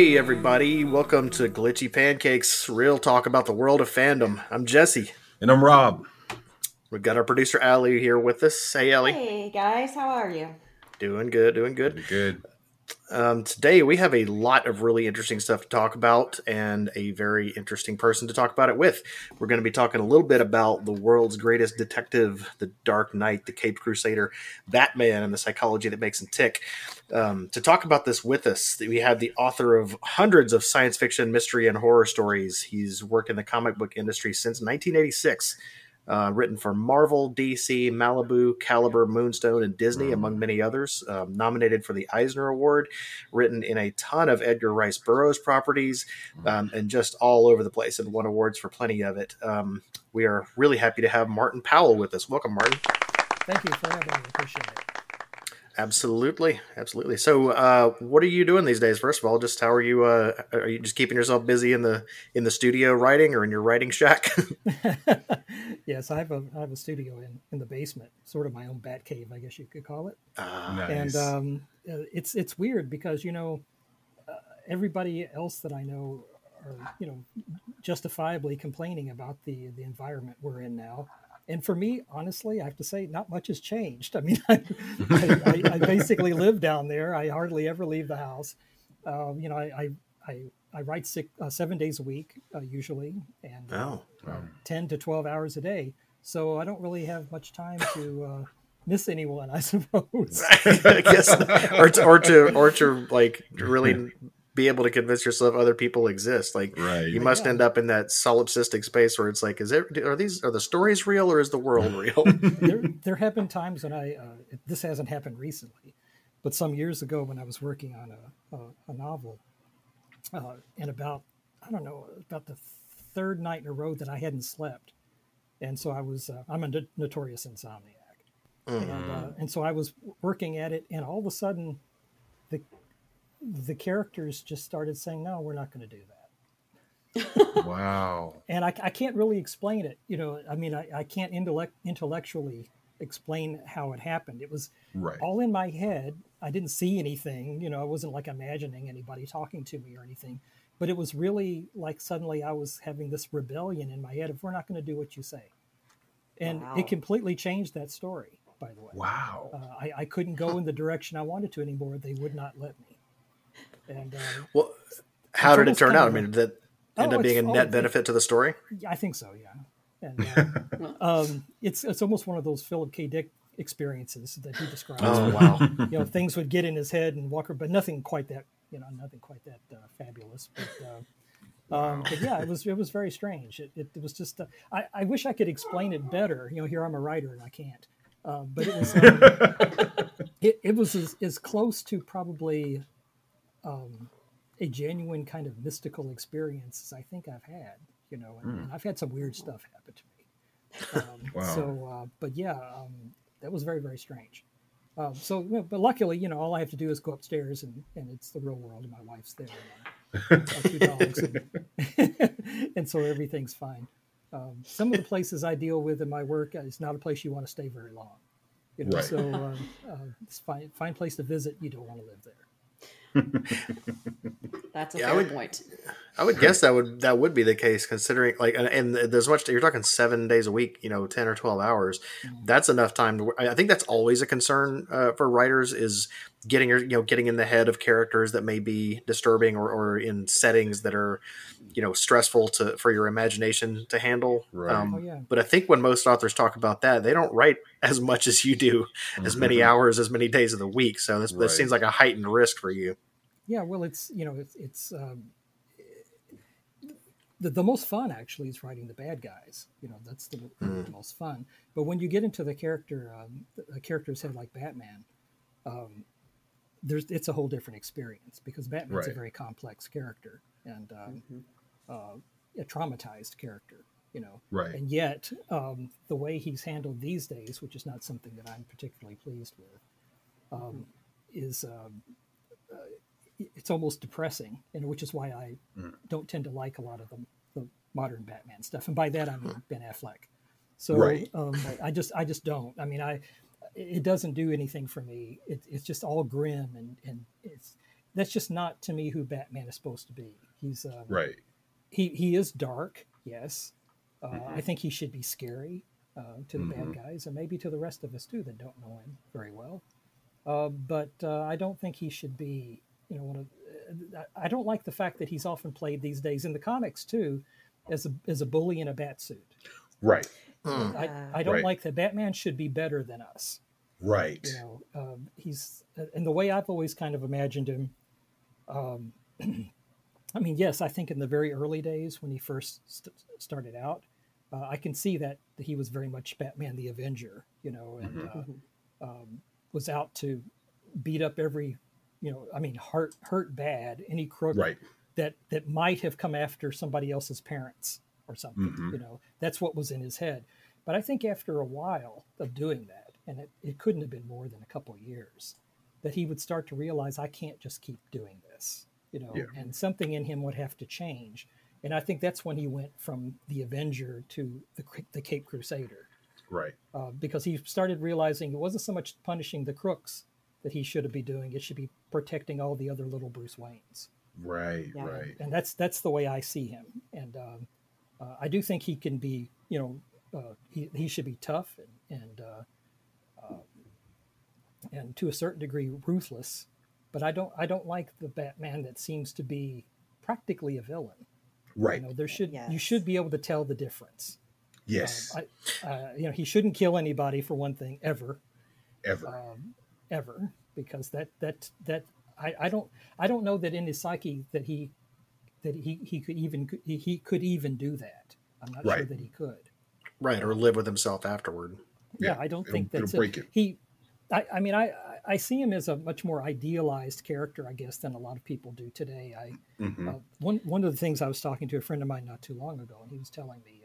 Hey, everybody. Welcome to Glitchy Pancakes, real talk about the world of fandom. I'm Jesse. And I'm Rob. We've got our producer, Allie, here with us. Hey, Allie. Hey, guys. How are you? Doing good, doing good. Pretty good. Um, today, we have a lot of really interesting stuff to talk about and a very interesting person to talk about it with. We're going to be talking a little bit about the world's greatest detective, the Dark Knight, the Caped Crusader, Batman, and the psychology that makes him tick. Um, to talk about this with us, we have the author of hundreds of science fiction, mystery, and horror stories. He's worked in the comic book industry since 1986. Uh, written for Marvel, DC, Malibu, Caliber, Moonstone, and Disney, among many others. Um, nominated for the Eisner Award, written in a ton of Edgar Rice Burroughs properties, um, and just all over the place, and won awards for plenty of it. Um, we are really happy to have Martin Powell with us. Welcome, Martin. Thank you for having me. Appreciate it. Absolutely, absolutely. So, uh, what are you doing these days? First of all, just how are you? Uh, are you just keeping yourself busy in the in the studio writing, or in your writing shack? yes, I have a I have a studio in in the basement, sort of my own bat cave, I guess you could call it. uh, Nice. And um, uh, it's it's weird because you know uh, everybody else that I know are you know justifiably complaining about the the environment we're in now. And for me, honestly, I have to say, not much has changed. I mean, I, I, I, I basically live down there. I hardly ever leave the house. Um, you know, I I, I, I write six, uh, seven days a week uh, usually, and uh, oh, 10 to 12 hours a day. So I don't really have much time to uh, miss anyone, I suppose. I guess, or to, or to or to like really be able to convince yourself other people exist. Like Right. you must Yeah. end up in that solipsistic space where it's like, is it are these are the stories real or is the world real? there, there have been times when I, uh, this hasn't happened recently, but some years ago when I was working on a, a, a novel, uh, and about, I don't know, about the third night in a row that I hadn't slept. And so I was, uh, I'm a no- notorious insomniac. And, uh, and so I was working at it, and all of a sudden, the the characters just started saying, "No, we're not going to do that." Wow. and I, I can't really explain it. You know, I mean, I, I can't intellect, intellectually explain how it happened. It was Right. all in my head. I didn't see anything. You know, I wasn't like imagining anybody talking to me or anything. But it was really like suddenly I was having this rebellion in my head of we're not going to do what you say, and Wow. it completely changed that story. By the way, Wow. uh, I, I couldn't go in the direction I wanted to anymore. They would not let me. And uh, well, how did it turn kind out? I mean, did that end Oh, up being a it's- oh, net benefit to the story? Yeah, I think so. Yeah, and uh, um, it's it's almost one of those Philip K. Dick experiences that he describes. Oh wow! You know, things would get in his head and Walker, but nothing quite that. You know, nothing quite that uh, fabulous. But, uh, um, but yeah, it was it was very strange. It, it, it was just. Uh, I I wish I could explain it better. You know, here I'm a writer and I can't. Uh, but it was um, it, it was as, as close to probably um, a genuine kind of mystical experience as I think I've had. You know, and, and I've had some weird stuff happen to me. Um, Wow. So, uh, but yeah, um, that was very very strange. Um, so, but luckily, you know, all I have to do is go upstairs and, and it's the real world, and my wife's there, and our, our two dogs, and, and so everything's fine. Um, some of the places I deal with in my work is not a place you want to stay very long. You know, Right. so uh, uh, it's fine, fine place to visit. You don't want to live there. That's a Yeah, I would- point. I would guess that would that would be the case, considering like and, and there's much you're talking seven days a week, you know, ten or twelve hours. That's enough time to. I think that's always a concern uh, for writers is getting your you know getting in the head of characters that may be disturbing or, or in settings that are you know stressful to for your imagination to handle. Right. Um, Oh, yeah. But I think when most authors talk about that, they don't write as much as you do, as many Mhm. hours, as many days of the week. So this, Right. this seems like a heightened risk for you. Yeah, well, it's you know, it's it's um, the the most fun actually is writing the bad guys. You know, that's the, the most fun. But when you get into the character, um, the character's head like Batman, um, there's it's a whole different experience because Batman's a very complex character and um, uh, a traumatized character. You know, Right. and yet um, the way he's handled these days, which is not something that I'm particularly pleased with, um, is um, uh, it's almost depressing, and which is why I don't tend to like a lot of the, the modern Batman stuff. And by that I mean Ben Affleck. So Right. um, I just I just don't. I mean I it doesn't do anything for me. It, it's just all grim and and it's that's just not to me who Batman is supposed to be. He's um, Right. he he is dark, yes. Uh, Mhm. I think he should be scary uh, to the Mhm. bad guys and maybe to the rest of us too that don't know him very well. Uh, but uh, I don't think he should be, you know, one of. I don't like the fact that he's often played these days in the comics too, as a as a bully in a bat suit. Right. Hmm. I, Uh, I don't Right. like that. Batman should be better than us. Right. You know, um, he's and the way I've always kind of imagined him. Um, I mean, yes, I think in the very early days when he first st- started out, uh, I can see that he was very much Batman the Avenger. You know, and Mhm. uh, um, was out to beat up every, you know, I mean, hurt hurt bad any crook Right. that that might have come after somebody else's parents or something. Mhm. You know, that's what was in his head. But I think after a while of doing that, and it, it couldn't have been more than a couple of years, that he would start to realize I can't just keep doing this. You know, Yeah. and something in him would have to change. And I think that's when he went from the Avenger to the the Caped Crusader Right. uh, because he started realizing it wasn't so much punishing the crooks that he should be doing; it should be protecting all the other little Bruce Waynes Right. Yeah. Right. and that's that's the way I see him. And um, uh, I do think he can be, you know, uh, he he should be tough and and uh, uh, and to a certain degree ruthless. But I don't I don't like the Batman that seems to be practically a villain. Right. You know, there should you should be able to tell the difference. Yes. Um, I, uh, you know, he shouldn't kill anybody for one thing ever Ever. um, ever because that that that I, I don't I don't know that in his psyche that he that he, he could even he, he could even do that. I'm not sure that he could. Right, or live with himself afterward. Yeah, Yeah, I don't it'll- think that's it'll break it. He, I, I mean, I I see him as a much more idealized character, I guess, than a lot of people do today. I Mhm. uh, one one of the things I was talking to a friend of mine not too long ago, and he was telling me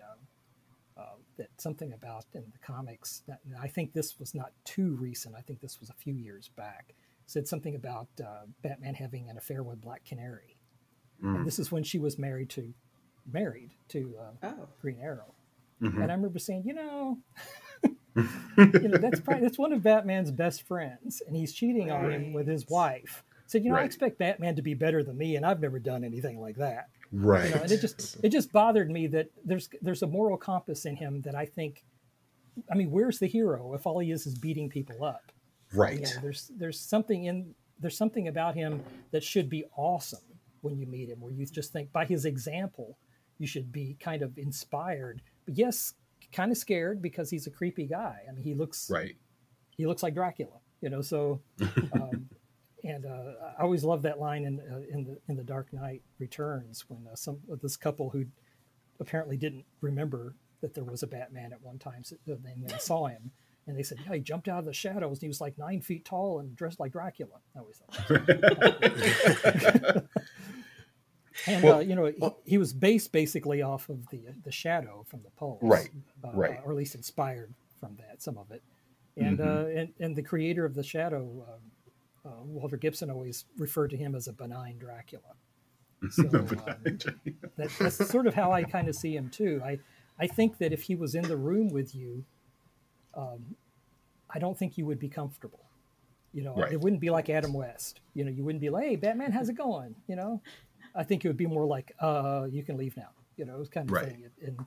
that something about in the comics. That, and I think this was not too recent. I think this was a few years back. Said something about uh, Batman having an affair with Black Canary. Mm. And this is when she was married to married to uh, Oh, Green Arrow. Mhm. And I remember saying, you know, you know that's probably that's one of Batman's best friends, and he's cheating on him with his Right. wife. Said, you know, I Right. expect Batman to be better than me, and I've never done anything like that. Right. You know, and it just it just bothered me that there's there's a moral compass in him that I think. I mean, where's the hero if all he is is beating people up? right. You know, there's there's something in there's something about him that should be awesome when you meet him, where you just think by his example, you should be kind of inspired. But yes, kind of scared because he's a creepy guy. I mean, he looks Right. he looks like Dracula, you know. So, um, and uh, I always love that line in uh, in the in the Dark Knight Returns when uh, some this couple who apparently didn't remember that there was a Batman at one time, so then they saw him. And they said, "Yeah, he jumped out of the shadows. And he was like nine feet tall and dressed like Dracula." I always thought. and Well- uh, you know, he, he was based basically off of the the shadow from the pole, Right, uh, right. or at least inspired from that, some of it. And Mhm. uh, and and the creator of the Shadow, um, uh, Walter Gibson, always referred to him as a benign Dracula. So um, that, that's sort of how I kind of see him too. I I think that if he was in the room with you, um, I don't think you would be comfortable. You know, Right. it wouldn't be like Adam West. You know, you wouldn't be like, "Hey, Batman, how's it going?" You know, I think it would be more like, "Uh, you can leave now." You know, it was kind of Right. thing. And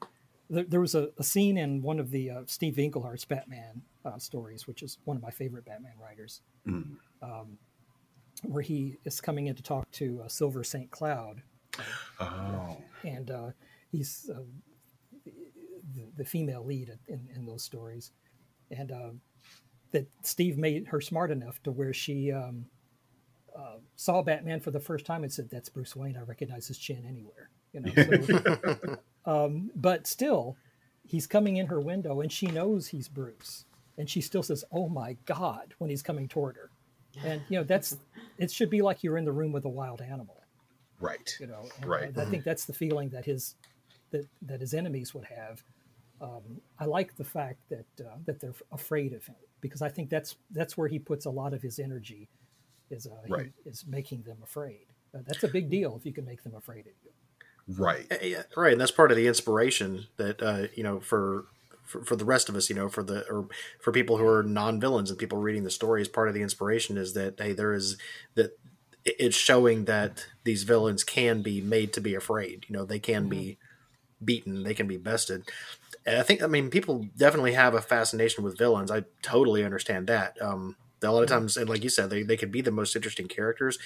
there, there was a, a scene in one of the uh, Steve Englehart's Batman uh, stories, which is one of my favorite Batman writers, Mm. um, where he is coming in to talk to uh, Silver St. Cloud, Oh. and uh, he's uh, the, the female lead in, in those stories, and uh, that Steve made her smart enough to where she um, uh, saw Batman for the first time and said, "That's Bruce Wayne. I recognize his chin anywhere." You know, so, um, but still, he's coming in her window and she knows he's Bruce, and she still says, "Oh my God!" when he's coming toward her, and you know that's it. Should be like you're in the room with a wild animal Right. you know and Right. I, I think that's the feeling that his that that his enemies would have um, i like the fact that uh, that they're afraid of him because i think that's that's where he puts a lot of his energy is uh, he- Right. is making them afraid uh, that's a big deal if you can make them afraid of you Right. Yeah, right, and that's part of the inspiration that uh, you know for, for for the rest of us, you know, for the or for people who are non villains and people reading the stories. Part of the inspiration is that hey, there is that it's showing that these villains can be made to be afraid. You know, they can be beaten, they can be bested. And I think, I mean, people definitely have a fascination with villains. I totally understand that. Um, a lot of times, and like you said, they, they could be the most interesting characters.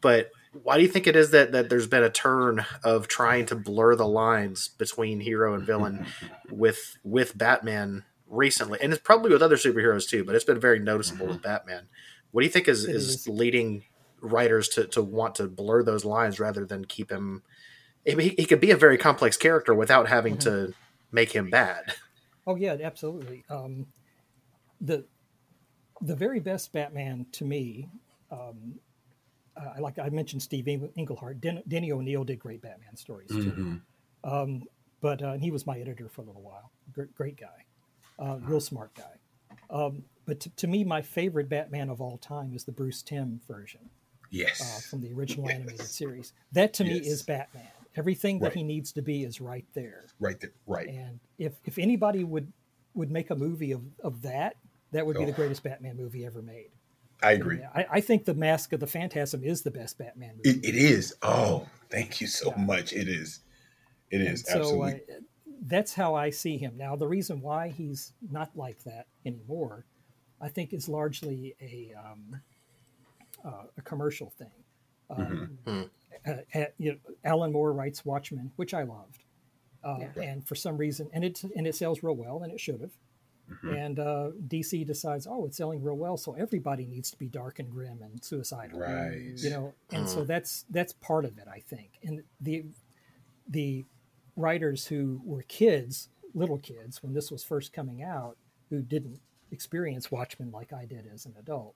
But why do you think it is that, that there's been a turn of trying to blur the lines between hero and villain with with Batman recently? And it's probably with other superheroes too, but it's been very noticeable with Batman. What do you think is, It is is. leading writers to, to want to blur those lines rather than keep him? I mean, he, he could be a very complex character without having to make him bad. Oh yeah, absolutely. Um, the the very best Batman to me, um, uh, like I mentioned, Steve Eng- Englehart, Den- Denny O'Neil did great Batman stories too. Mhm. but uh, and he was my editor for a little while. Great, great guy, uh, real smart guy. Um, but to, to me, my favorite Batman of all time is the Bruce Timm version uh, Yes. from the original animated series. That to me is Batman. Everything that Right. he needs to be is right there. right there. Right. And if if anybody would would make a movie of, of that, that would be the Oh. greatest Batman movie ever made. I agree. I, I think the Mask of the Phantasm is the best Batman movie. It, it is. Oh, thank you so Yeah. much. It is. It is. And so absolutely. uh, that's how I see him now. The reason why he's not like that anymore, I think, is largely a um, uh, a commercial thing. Um, Mhm. uh, uh, you know, Alan Moore writes Watchmen, which I loved, uh, Yeah. and for some reason, and it and it sells real well, and it should have. Mhm. And uh, DC decides, oh, it's selling real well, so everybody needs to be dark and grim and suicidal right. you know and so that's that's part of it i think and the the writers who were kids little kids when this was first coming out who didn't experience watchmen like i did as an adult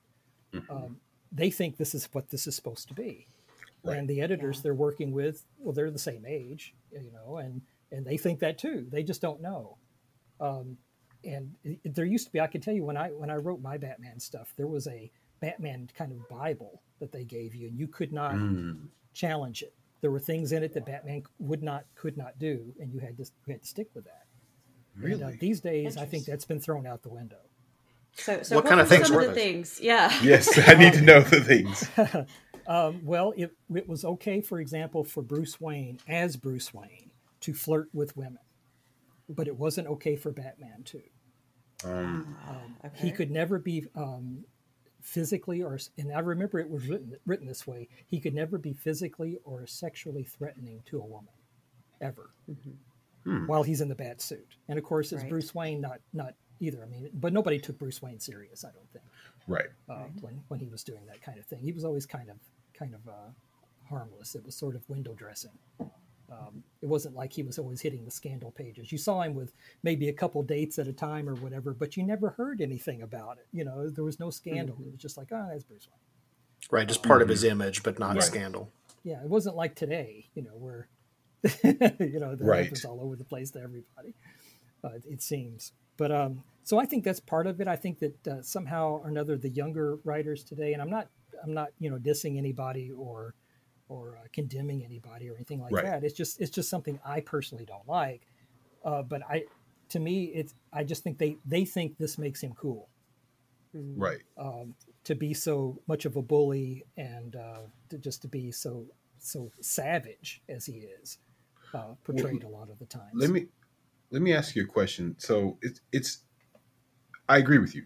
Mhm. um, they think this is what this is supposed to be Right. and the editors Yeah. they're working with well they're the same age you know and and they think that too they just don't know um, and it, it- there used to be i can tell you when i when i wrote my batman stuff there was a batman kind of bible that they gave you and you could not Mm. challenge it there were things in it that batman would not could not do and you had to you had to stick with that Really? and, uh, these days i think that's been thrown out the window So, so What what, kind of were things some were of the those? things? Yeah. yes, I need to know the things. um, well it, it was okay for example for bruce wayne as bruce wayne to flirt with women but it wasn't okay for batman too Um, Okay. he could never be um, physically or and i remember it was written written this way he could never be physically or sexually threatening to a woman ever Hmm. while he's in the bat suit and of course as Right. bruce wayne not not either i mean but nobody took bruce wayne serious i don't think right. uh, Right. when when he was doing that kind of thing he was always kind of kind of uh, harmless it was sort of window dressing um, it wasn't like he was always hitting the scandal pages. You saw him with maybe a couple dates at a time or whatever, but you never heard anything about it. You know, there was no scandal. It was just like, oh, that's Bruce Wayne. Right, just part of his image, but not a Right. scandal. Yeah, it wasn't like today, you know, where you know the Right. happens all over the place to everybody. Uh, it seems, but um, so I think that's part of it. I think that uh, somehow or another, the younger writers today, and I'm not, I'm not, you know, dissing anybody or or uh, condemning anybody or anything like Right. that. It's just, it's just something I personally don't like. Uh, but I, to me, it's, I just think they they think this makes him cool Right. um, to be so much of a bully and uh, to just to be so so savage as he is uh, portrayed a lot of the times. Let me let me ask you a question. So it's it's I agree with you,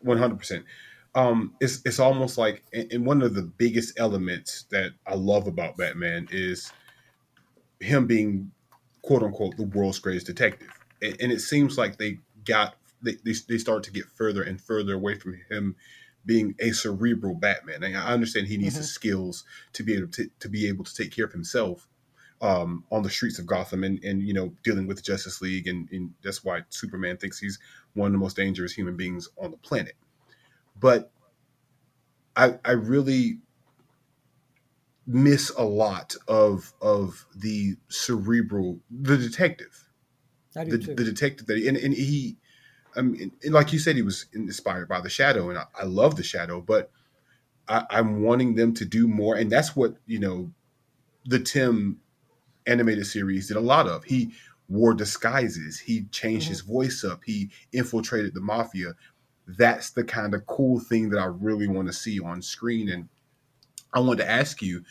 one hundred percent. Um, it's it's almost like, and one of the biggest elements that I love about Batman is him being quote unquote the world's greatest detective, and, and it seems like they got they, they they start to get further and further away from him being a cerebral Batman. And I understand he needs the skills to be able to to be able to take care of himself um, on the streets of Gotham and, and you know dealing with the Justice League and, and that's why Superman thinks he's one of the most dangerous human beings on the planet. But I I really miss a lot of of the cerebral the detective. The, the detective that he, and, and he I mean like you said he was inspired by the shadow and I, I love the shadow but I, I'm wanting them to do more and that's what you know the Timm animated series did a lot of. He wore disguises. He changed his voice up. He infiltrated the mafia that's the kind of cool thing that I really want to see on screen and I wanted to ask you,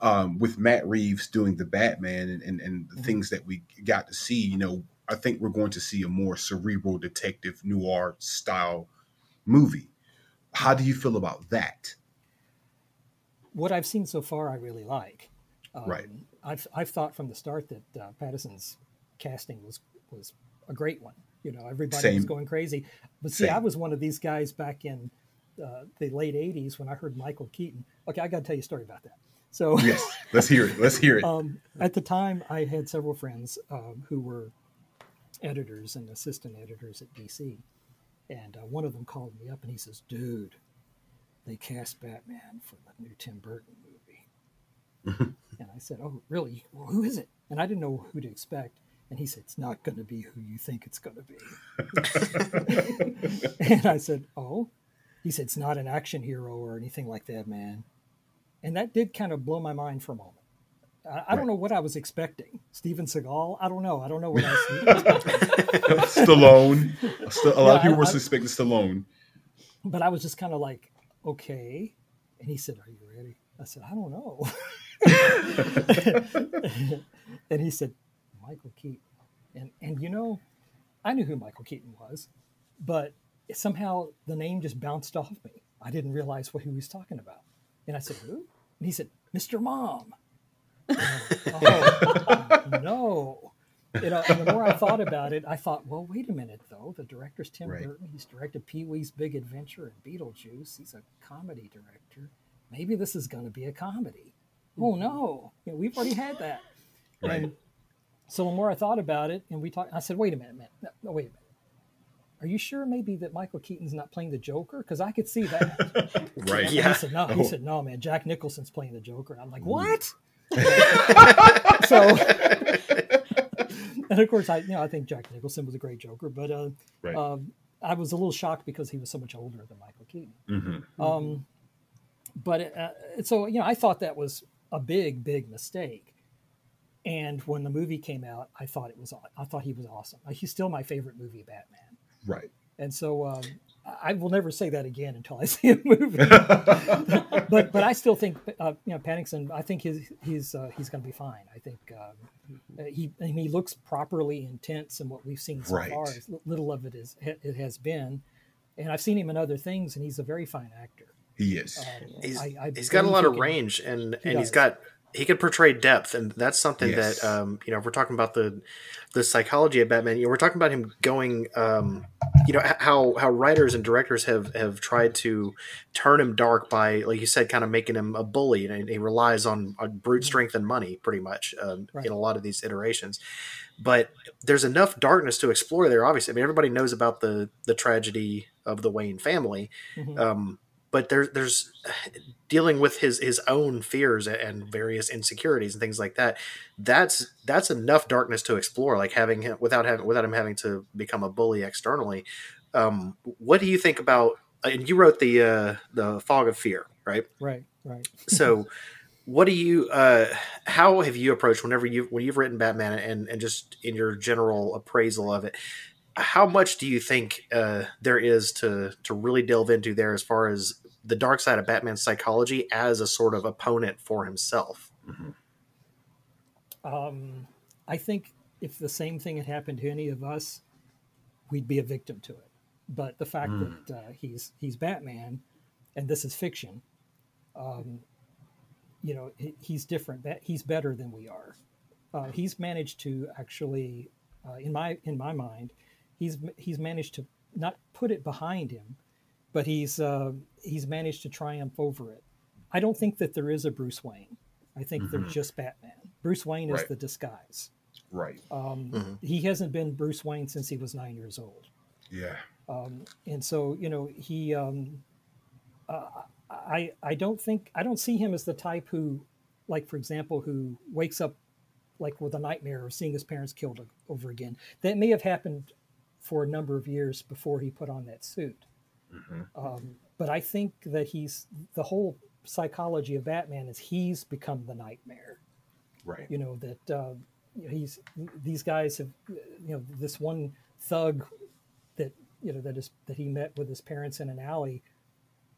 um, with Matt Reeves doing the Batman and, and, and the Mhm. things that we got to see, you know, I think we're going to see a more cerebral detective noir style movie. How do you feel about that? what I've seen so far, I really like. Um, Right. I've I've thought from the start that uh, Pattinson's casting was was a great one. You know, everybody was going crazy, but see, I was one of these guys back in uh, the late '80s when I heard Michael Keaton. Okay, I got to tell you a story about that. So, Yes, let's hear it. Let's hear it. um, at the time, I had several friends um, who were editors and assistant editors at DC, and uh, one of them called me up and he says, "Dude, they cast Batman for the new Tim Burton movie." and I said, "Oh, really? Well, who is it?" And I didn't know who to expect. And he said, "It's not going to be who you think it's going to be." and I said, "Oh." He said, "It's not an action hero or anything like that, man." And that did kind of blow my mind for a moment. I, I Right. don't know what I was expecting. Steven Seagal? I don't know. I don't know what I was Stallone. St- a lot Yeah, of people I- were I- suspecting Stallone. but I was just kind of like, okay. And he said, Are you ready? I said, I don't know. and he said, Michael Keaton. And and you know, I knew who Michael Keaton was, but somehow the name just bounced off me. I didn't realize what he was talking about. And I said, Who? And he said, Mr. Mom. And oh no. You know, and the more I thought about it, I thought, well, wait a minute, though. The director's Tim Right. Burton. He's directed Pee Wee's Big Adventure and Beetlejuice. He's a comedy director. Maybe this is going to be a comedy. Oh mm-hmm. no, you know, we've already had that. Right. And so the more I thought about it, and we talked, I said, wait a minute, man, no, no, wait a minute. Are you sure maybe that Michael Keaton's not playing the Joker? Because I could see that. Right. And Yeah. He said, no. He Oh. said, no, man. Jack Nicholson's playing the Joker. I'm like, what? so, and of course, I you know I think Jack Nicholson was a great Joker, but uh, Right. um, I was a little shocked because he was so much older than Michael Keaton. hmm Um, but uh, so you know, I thought that was a big, big mistake. And when the movie came out, I thought it was I thought he was awesome. He's still my favorite movie, Batman. Right. And so um, I will never say that again until I see a movie. but but I still think uh, you know Pattinson. I think his he's uh, he's going to be fine. I think um, he I mean, he looks properly intense in what we've seen so Right. far. As little of it is it has been, and I've seen him in other things, and he's a very fine actor. He is. Um, He's, I- I he's got a lot of range and He and he's does. got he could portray depth and that's something Yes. that um you know if we're talking about the the psychology of batman you know we're talking about him going um you know how how writers and directors have have tried to turn him dark by like you said kind of making him a bully and he relies on, on brute strength and money pretty much um, Mm-hmm. Right. in a lot of these iterations but there's enough darkness to explore there obviously i mean everybody knows about the the tragedy of the wayne family Mhm. um, but there, there's dealing with his his own fears and various insecurities and things like that. That's that's enough darkness to explore. Like having him without having without him having to become a bully externally. Um, what do you think about? And you wrote the uh, the fog of fear, right? right, right. So, what do you? Uh, how have you approached whenever you when you've written Batman and and just in your general appraisal of it? How much do you think uh, there is to to really delve into there as far as the dark side of Batman's psychology as a sort of opponent for himself? Um, I think if the same thing had happened to any of us, we'd be a victim to it. But the fact Mm. that uh, he's he's Batman, and this is fiction, um, you know, he's different. He's better than we are. Uh, he's managed to actually, uh, in my in my mind, he's he's managed to not put it behind him, but he's uh, he's managed to triumph over it. I don't think that there is a Bruce Wayne. I think Mhm. there's just Batman. Bruce Wayne is the disguise. Right. Um, Mhm. He hasn't been Bruce Wayne since he was nine years old, Yeah. um, and so you know he. Um, uh, I I don't think I don't see him as the type who, like for example, who wakes up like with a nightmare of seeing his parents killed over again. That may have happened for a number of years before he put on that suit. Mhm. Um, but I think that he's the whole psychology of Batman is he's become the nightmare. Right. You know that uh, he's these guys have you know this one thug that you know that is that he met with his parents in an alley,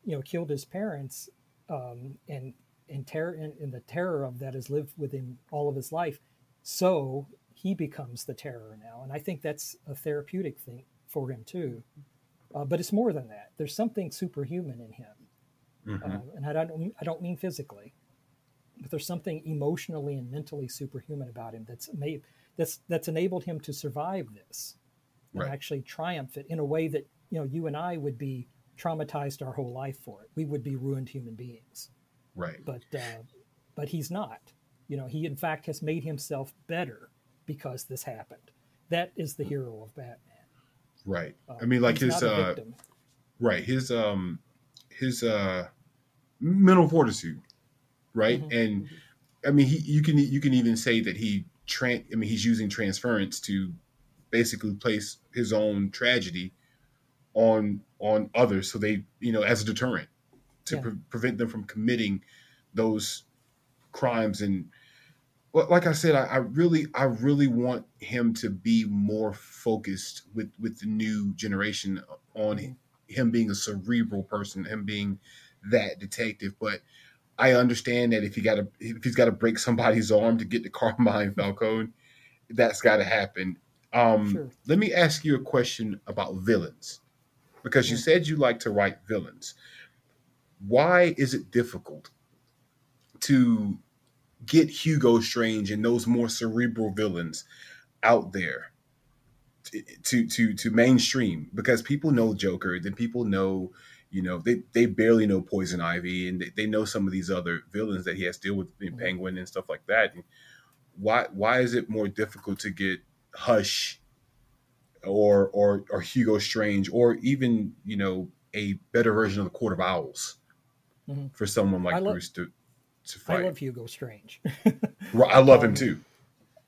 you know, killed his parents, um, and and terror and, and the terror of that has lived with him all of his life. So he becomes the terror now, and I think that's a therapeutic thing for him too. Uh, but it's more than that. There's something superhuman in him, Mhm. uh, and I don't I don't mean physically, but there's something emotionally and mentally superhuman about him that's made that's that's enabled him to survive this and actually triumph it in a way that you know you and I would be traumatized our whole life for it. We would be ruined human beings, right. but uh, but he's not. You know, he in fact has made himself better because this happened. That is the hero of Batman. Right. Uh, I mean, like his uh, right his um his uh mental fortitude, right? Mhm. And I mean, he you can you can even say that he tran I mean, he's using transference to basically place his own tragedy on on others, so they you know as a deterrent to Yeah. pre- prevent them from committing those crimes and like I said, I, I really, I really want him to be more focused with with the new generation on Mhm. him being a cerebral person, him being that detective. But I understand that if he got to, if he's got to break somebody's arm to get to Carmine Falcone, that's got to happen. Um, Sure. Let me ask you a question about villains, because you said you like to write villains. Why is it difficult to get Hugo Strange and those more cerebral villains out there to to to, to mainstream because people know Joker, then people know, you know, they, they barely know Poison Ivy and they, they know some of these other villains that he has to deal with in Mhm. Penguin and stuff like that. And why why is it more difficult to get Hush or or or Hugo Strange or even, you know, a better version of the Court of Owls Mhm. for someone like Bruce to to I love Hugo Strange. I love him Um, too.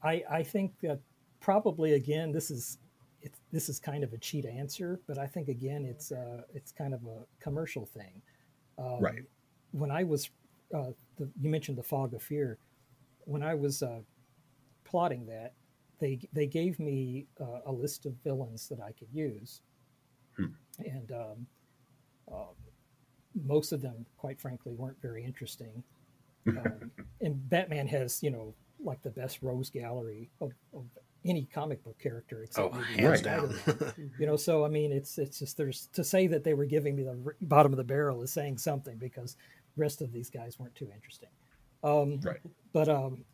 I, I think that probably again this is it's, this is kind of a cheat answer, but I think again it's uh, it's kind of a commercial thing. Um, Right. When I was uh, the, you mentioned the fog of fear. When I was uh, plotting that, they they gave me uh, a list of villains that I could use, Hmm. and um, uh, most of them, quite frankly, weren't very interesting. Um, and Batman has, you know, like the best rogues gallery of, of any comic book character except Oh, maybe hands down. you know so i mean it's it's just there's to say that they were giving me the bottom of the barrel is saying something because the rest of these guys weren't too interesting um Right. but um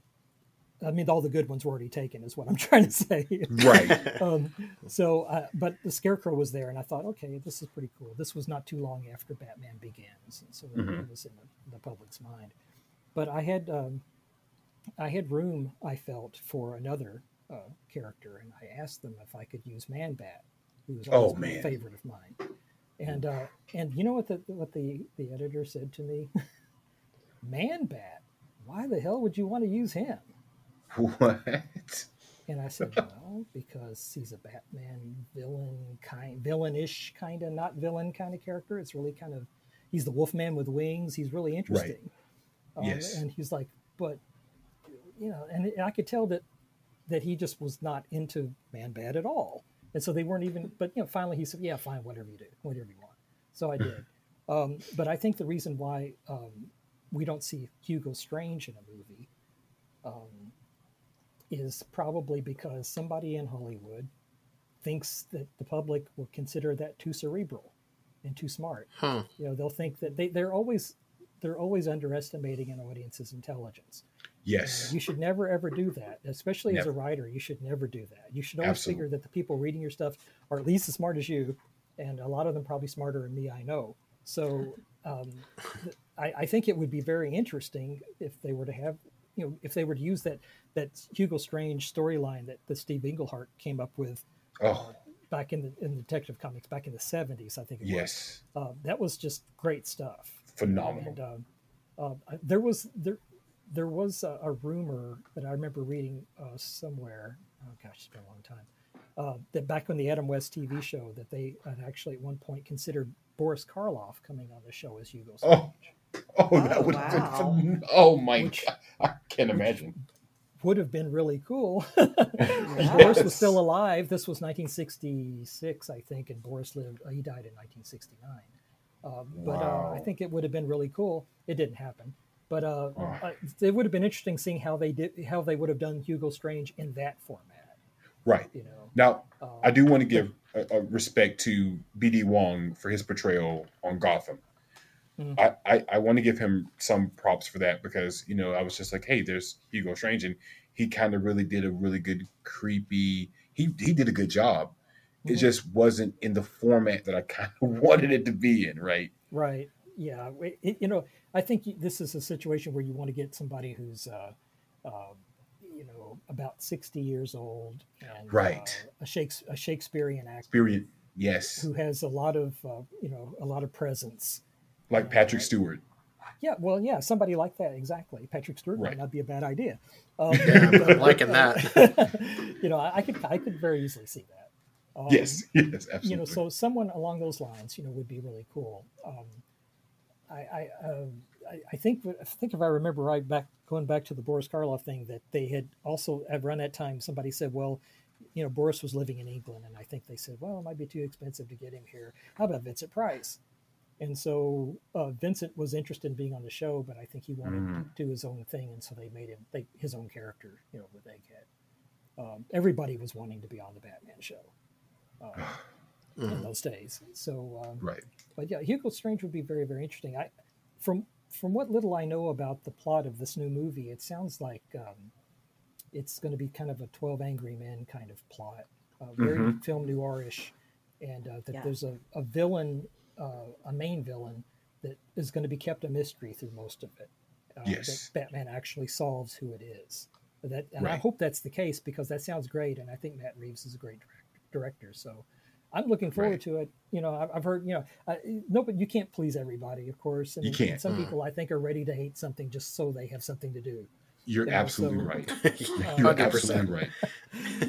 i mean all the good ones were already taken is what i'm trying to say Right. um so uh, but the scarecrow was there and i thought okay this is pretty cool this was not too long after batman begins and so it, Mhm. it was in the, the public's mind but i had um i had room i felt for another uh, character and i asked them if i could use man bat who was Oh, always been a favorite of mine and uh and you know what the what the the editor said to me man bat why the hell would you want to use him What? and I said, well, because he's a Batman villain kind, villainish kind of, not villain kind of character. It's really kind of, he's the Wolfman with wings. He's really interesting. Um, Yes. And he's like, but, you know, and I could tell that that he just was not into Man bat at all. And so they weren't even. But you know, finally he said, yeah, fine, whatever you do, whatever you want. So I did. um, but I think the reason why um, we don't see Hugo Strange in a movie. Um, is probably because somebody in Hollywood thinks that the public will consider that too cerebral and too smart. Huh. You know, they'll think that they, they're always they're always underestimating an audience's intelligence. Yes. You should never ever do that, especially as a writer. You should never do that. You should always Absolutely. figure that the people reading your stuff are at least as smart as you, and a lot of them probably smarter than me. I know. So um, I, I think it would be very interesting if they were to have, you know, if they were to use that that Hugo Strange storyline that, the Steve Englehart came up with Oh, back in the in Detective Comics back in the seventies. I think it yes. was. Uh, that was just great stuff. Phenomenal. And um, uh, there was there there was a, a rumor that I remember reading uh, somewhere. Oh gosh, it's been a long time. Uh, that back on the Adam West TV show, that they had actually at one point considered Boris Karloff coming on the show as Hugo Oh. Strange. Oh, that Oh, would have been wow. Oh my Which- god. I can't imagine. Would have been really cool. And Boris was still alive. This was 1966, I think, and Boris lived. Uh, he died in 1969. Um, but uh, I think it would have been really cool. It didn't happen. But uh, Oh. uh, it would have been interesting seeing how they did how they would have done Hugo Strange in that format. Right. You know, Now, um, I do want to give a, a respect to BD Wong for his portrayal on Gotham. Mhm. I, I, I want to give him some props for that because, you know, I was just like, hey, there's Hugo Strange. And he kind of really did a really good, creepy, he, he did a good job. It Mhm. just wasn't in the format that I kind of wanted it to be in, right? Right. Yeah. It- it- you know, I think this is a situation where you want to get somebody who's, uh, uh, you know, about sixty years old and Right. uh, a, Shakes- a Shakespearean actor Period. Yes. who has a lot of, uh, you know, a lot of presence. Like Patrick Stewart. Yeah. Well, yeah, somebody like that exactly. Patrick Stewart Right. might not be a bad idea. Um, Yeah, I'm- I'm liking that. you know, I, I could, I could very easily see that. Um, Yes. Yes. Absolutely. you know so someone along those lines you know would be really cool um, I I, um I I think I think if I remember right back going back to the Boris Karloff thing that they had also at around that time somebody said well you know Boris was living in England and I think they said well it might be too expensive to get him here how about Vincent Price and so uh, Vincent was interested in being on the show but I think he wanted Mm. to do his own thing and so they made him they, his own character you know with Egghead um, everybody was wanting to be on the Batman show um, in Mhm. those days. So, um, right. but yeah, Hugo Strange would be very, very interesting. I, from from what little I know about the plot of this new movie, it sounds like um, it's going to be kind of a Twelve Angry Men kind of plot, uh, very Mhm. film noirish, and uh, that Yeah. there's a, a villain, uh, a main villain that is going to be kept a mystery through most of it. Uh, Yes. that Batman actually solves who it is. That, and I hope that's the case because that sounds great, and I think Matt Reeves is a great direct, director. So I'm looking forward Right. to it. You know, I've, I've heard, you know, uh, no, but you can't please everybody, of course. And, You can't. and some Mm. people, I think, are ready to hate something just so they have something to do. You're Yeah, absolutely so- right. Uh, You're 100%. absolutely right.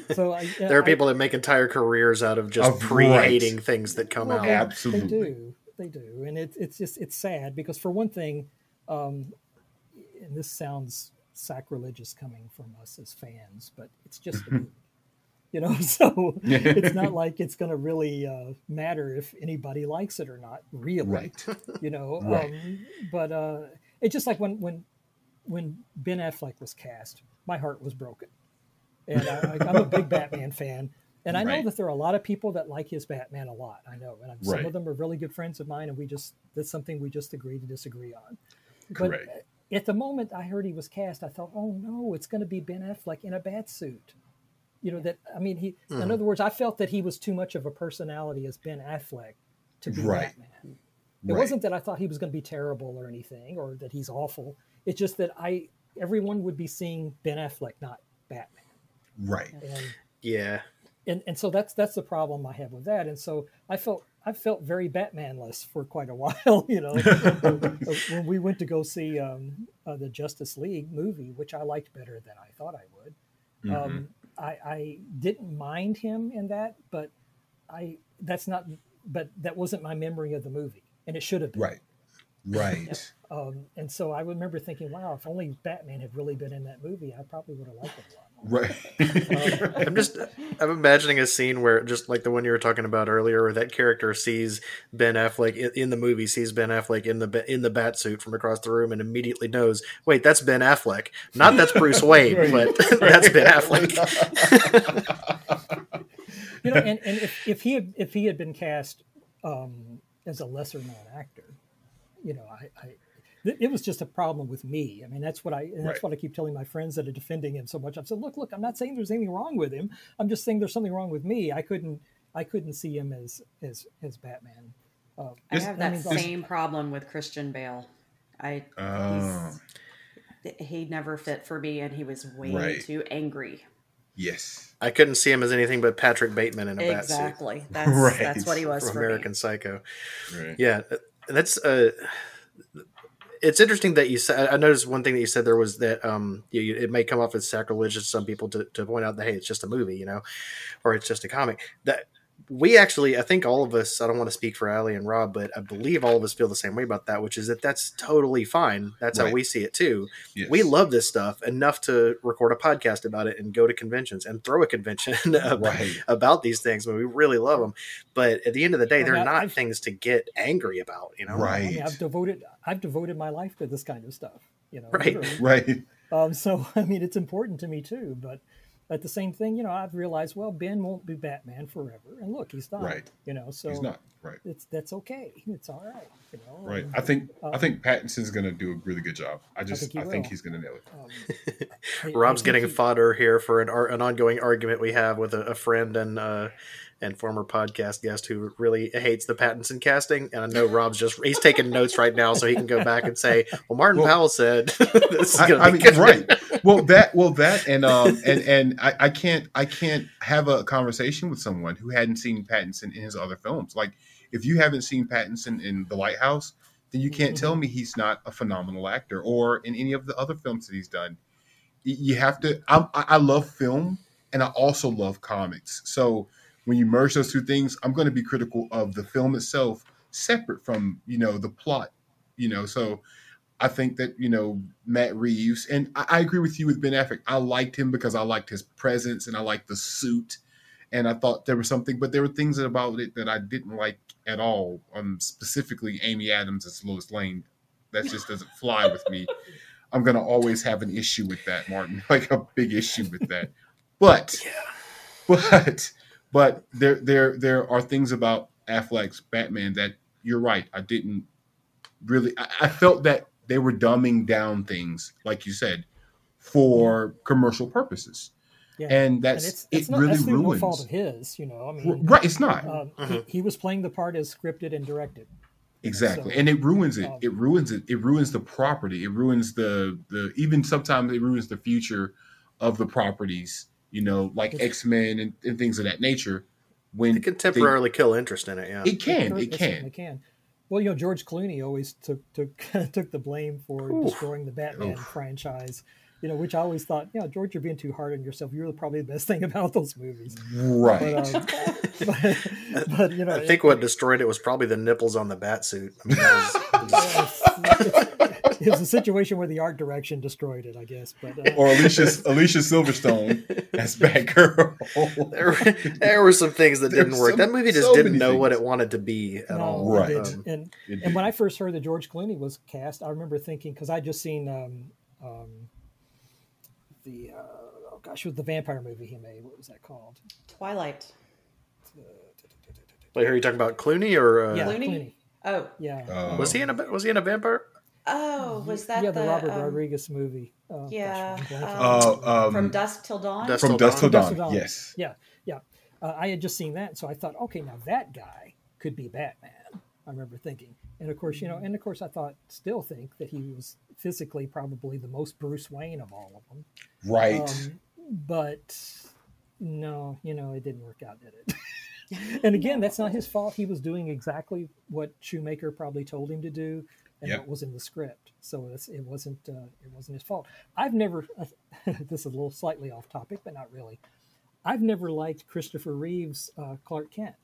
So I, There are I- people that make entire careers out of just Of- pre-hating things that come well, out. they- Absolutely. They do. They do. And it, it's just, it's sad because for one thing, um, and this sounds sacrilegious coming from us as fans, but it's just a movie. You know, so it's not like it's going to really uh, matter if anybody likes it or not, really. Right. You know, Right. um, but uh, it's just like when when when Ben Affleck was cast, my heart was broken, and I, I'm a big Batman fan, and I know that there are a lot of people that like his Batman a lot. I know, and I'm, some of them are really good friends of mine, and we just that's something we just agree to disagree on. Correct. At the moment I heard he was cast, I thought, oh no, it's going to be Ben Affleck in a bat suit. You know that I mean, he. In Mhm. other words, I felt that he was too much of a personality as Ben Affleck to be Right. Batman. It Right. wasn't that I thought he was going to be terrible or anything, or that he's awful. It's just that I everyone would be seeing Ben Affleck, not Batman, Right. and Yeah. and and so that's that's the problem I have with that. And so I felt I felt very Batmanless for quite a while. You know, when we went to go see um, uh, the Justice League movie, which I liked better than I thought I would. Mhm. Um, I, I didn't mind him in that, but I that's not. But that wasn't my memory of the movie, and it should have been. right. Right. Um, and so I remember thinking, wow, if only Batman had really been in that movie, I probably would have liked it a lot more. Right. I'm just I'm imagining a scene where just like the one you were talking about earlier, where that character sees Ben Affleck in, in the movie, sees Ben Affleck in the in the bat suit from across the room, and immediately knows, wait, that's Ben Affleck. Not that's Bruce Wayne, Right. but that's Ben Affleck. you know, and, and if, if he had if he had been cast um, as a lesser known actor, you know, I, I th- it was just a problem with me. I mean, that's what I that's Right. what I keep telling my friends that are defending him so much. I've said, look, look, I'm not saying there's anything wrong with him. I'm just saying there's something wrong with me. I couldn't I couldn't see him as as as Batman. Uh, I Is- have I that mean, same problem with Christian Bale. I he's, he never fit for me, and he was way Right. too angry. yes. I couldn't see him as anything but Patrick Bateman in a bat suit Exactly. That's Right. that's what he was from for American me. Psycho. Right. Yeah, that's uh, it's interesting that you said. I noticed one thing that you said there was that um, you, you- it may come off as sacrilegious to some people to, to point out that hey, it's just a movie, you know, or it's just a comic. That we actually, I think all of us. I don't want to speak for Allie and Rob, but I believe all of us feel the same way about that, which is that that's totally fine. That's how we see it too. Yes. We love this stuff enough to record a podcast about it and go to conventions and throw a convention about, Right. about these things. But we really love them. But at the end of the day, I they're I- not I've- things to get angry about. You know, I Right. mean, I've devoted I've devoted my life to this kind of stuff. You know, Right. literally. Right. Um, so I mean, it's important to me too. But at the same thing, you know, I've realized, well, Ben won't be Batman forever, and look, he's not. Right. You know, so He's not. Right. it's that's okay. It's all right. You know. Right. and, I think uh, I think Pattinson's gonna do a really good job. I just think he I think, he's gonna nail it. um, I- I Rob's getting he- fodder here for an ar- an ongoing argument we have with a, a friend and uh, and former podcast guest who really hates the Pattinson casting. And I know Rob's just he's taking notes right now so he can go back and say, "Well, Martin Well, Powell said this is going to be mean, good." right. Well, that, well, that, and um, and and I, I can't, I can't have a conversation with someone who hadn't seen Pattinson in his other films. Like, if you haven't seen Pattinson in The Lighthouse, then you can't tell me he's not a phenomenal actor, or in any of the other films that he's done. You have to. I'm, I love film, and I also love comics. So when you merge those two things, I'm going to be critical of the film itself, separate from you know the plot. You know, so I think that you know Matt Reeves, and I, I agree with you with Ben Affleck. I liked him because I liked his presence and I liked the suit, and I thought there was something, but there were things about it that I didn't like at all. Um, specifically Amy Adams as Lois Lane. That just doesn't fly with me. I'm gonna always have an issue with that, Martin. Like a big issue with that. But but but there there there are things about Affleck's Batman that you're right. I didn't really. I, I felt that they were dumbing down things, like you said, for commercial purposes, Yeah. and and that's it's, it. not, really that's through no ruins. fault of his. You know, I mean, right? It's not um, he, he was playing the part as scripted and directed. exactly, so, and it ruins it. um, it ruins it. It ruins the property. It ruins the the even sometimes it ruins the future of the properties. You know, like X Men and, and things of that nature. When It can temporarily kill interest in it. Yeah, they, it can, Sure, it certainly can. can. Well, you know, George Clooney always took took took the blame for Oof. destroying the Batman Oof. franchise. You know, which I always thought, you know, George, you're being too hard on yourself. You're probably the best thing about those movies. Right. But, um, but, but, you know, I think what destroyed it was probably the nipples on the bat suit. I mean, that was, it, it was a situation where the art direction destroyed it, I guess. But uh, or Alicia Alicia Silverstone as Batgirl. there, were, there were some things that There's didn't work. some- that movie just so didn't many know what it wanted to be at no, all. it Right. didn't. Um, and It and when. I first heard that George Clooney was cast, I remember thinking because I just seen um, um, the uh, oh gosh, it was the vampire movie he made. What was that called? Twilight. Wait, are you talking about Clooney or uh, yeah, Clooney? Clooney. Oh, Yeah, Uh, was he in a was he in a vampire? Oh, was that yeah, the, the, Robert um, Rodriguez movie. Oh, Yeah, I'm um, Uh, um, from dusk till dawn? Dusk- from Till Dust Till Dusk Dawn. Till Dawn. Yes. Yeah, yeah. Uh, I had just seen that, so I thought, okay, now that guy could be Batman. I remember thinking, and of course, you know, and of course, I thought, still think that he was physically probably the most Bruce Wayne of all of them. Right. Um, but no, you know, it didn't work out, did it? and again, that's not his fault. He was doing exactly what Schumacher probably told him to do, and Yep. what was in the script. So it's, it wasn't uh, it wasn't his fault. I've never. this is a little slightly off topic, but not really. I've never liked Christopher Reeve's uh, Clark Kent.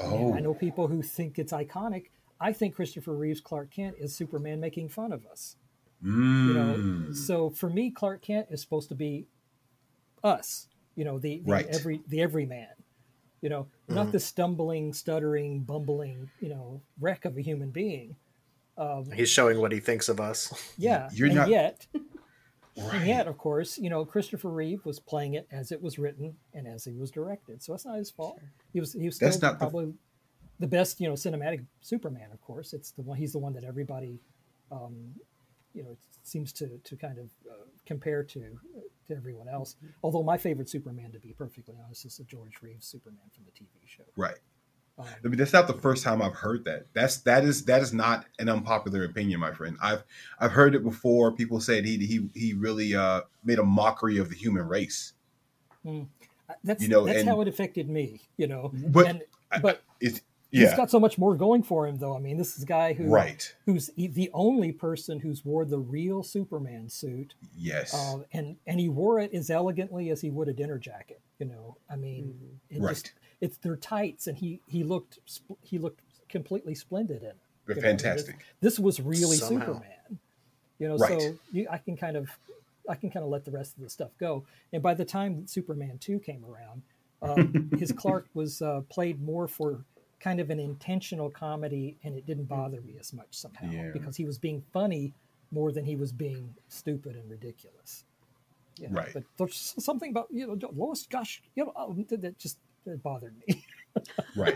oh. I know people who think it's iconic. I think Christopher Reeve's Clark Kent is Superman making fun of us Mm. you know so for me clark kent is supposed to be us you know the, the Right. every the everyman you know not the stumbling stuttering bumbling you know wreck of a human being um, He's showing what he thinks of us. yeah You're and not- yet Right. and yet of course you know christopher reeve was playing it as it was written and as he was directed so it's not his fault he was he was still That's not the- probably the... best you know cinematic superman of course it's the one he's the one that everybody um, you know seems to to kind of uh, compare to to everyone else although my favorite superman to be perfectly honest is the george reeves superman from the tv show Right. I mean, that's not the first time I've heard that. That's that is that is not an unpopular opinion, my friend. I've I've heard it before. People said he he he really uh, made a mockery of the human race. that's You know, that's and- how it affected me you know But- and, but It's he's yeah, got so much more going for him though i mean this is a guy who right. who's e- the only person who's wore the real Superman suit, Yes, um, and and he wore it as elegantly as he would a dinner jacket. You know, I mean, it Right. just it's their tights, and he he looked he looked completely splendid in. They're you know, fantastic. This, this was really Somehow. Superman. You know, Right. so you, I can kind of I can kind of let the rest of the stuff go. And by the time Superman two came around, um, his Clark was uh, played more for kind of an intentional comedy, and it didn't bother me as much somehow Yeah. because he was being funny more than he was being stupid and ridiculous. You know, Right. But there's something about you know Lois. Gosh, you know oh, that that just it bothered me. Right.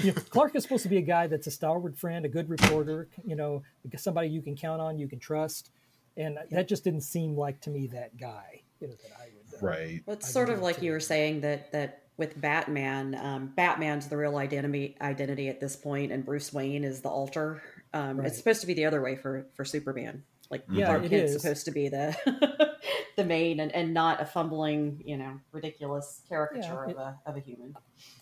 you know, Clark is supposed to be a guy that's a stalwart friend, a good reporter. You know, somebody you can count on, you can trust, and that just didn't seem like to me that guy. You know, that I would. uh, Right. Well, it's I sort of like too. you were saying that that with Batman, um, Batman's the real identity identity at this point, and Bruce Wayne is the alter. Um, Right. It's supposed to be the other way for for Superman. Like Yeah, Clark it Kent's is. supposed to be the the main and, and not a fumbling, you know, ridiculous caricature Yeah, of a of a human.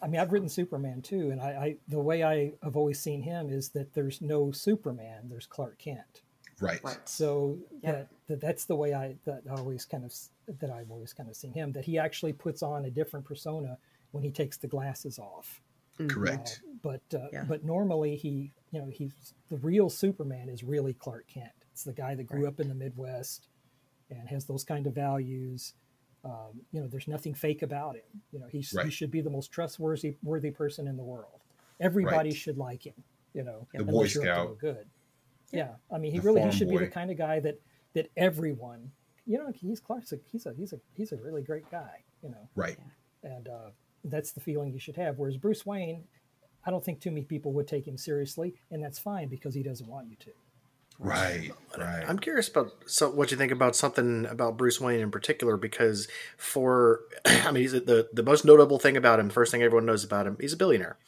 I mean, I've written Superman too, and I, I the way I have always seen him is that there's no Superman, there's Clark Kent. Right. Right. So Yep. that, that that's the way I that I always kind of that I've always kind of seen him. That he actually puts on a different persona when he takes the glasses off. Correct. Uh, but uh, Yeah. but normally he you know he's the real Superman is really Clark Kent. It's the guy that grew up in the Midwest and has those kind of values. Um, you know, there's nothing fake about him. You know, he's, he Right. should be the most trustworthy worthy person in the world. Everybody Right. should like him. You know, The Boy unless you're up to Scout. no good. Yeah, I mean, he The really he farm should be the kind of guy that that everyone, you know, he's Clark's a, he's a he's a he's a really great guy. You know, Right. and uh, that's the feeling you should have. Whereas Bruce Wayne, I don't think too many people would take him seriously, and that's fine because he doesn't want you to. Right. Right. I'm curious about so what you think about something about Bruce Wayne in particular because for I mean he's the the most notable thing about him, the first thing everyone knows about him, he's a billionaire.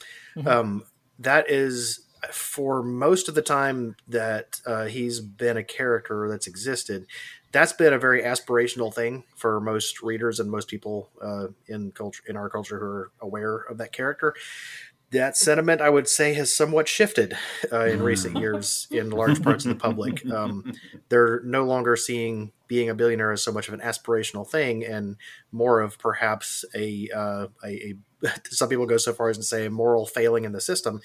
Um, that is for most of the time that uh, he's been a character that's existed. That's been a very aspirational thing for most readers and most people uh, in culture in our culture who are aware of that character. That sentiment, I would say, has somewhat shifted uh, in recent years in large parts of the public. Um, they're no longer seeing being a billionaire as so much of an aspirational thing and more of perhaps a, uh, a, a some people go so far as to say a moral failing in the system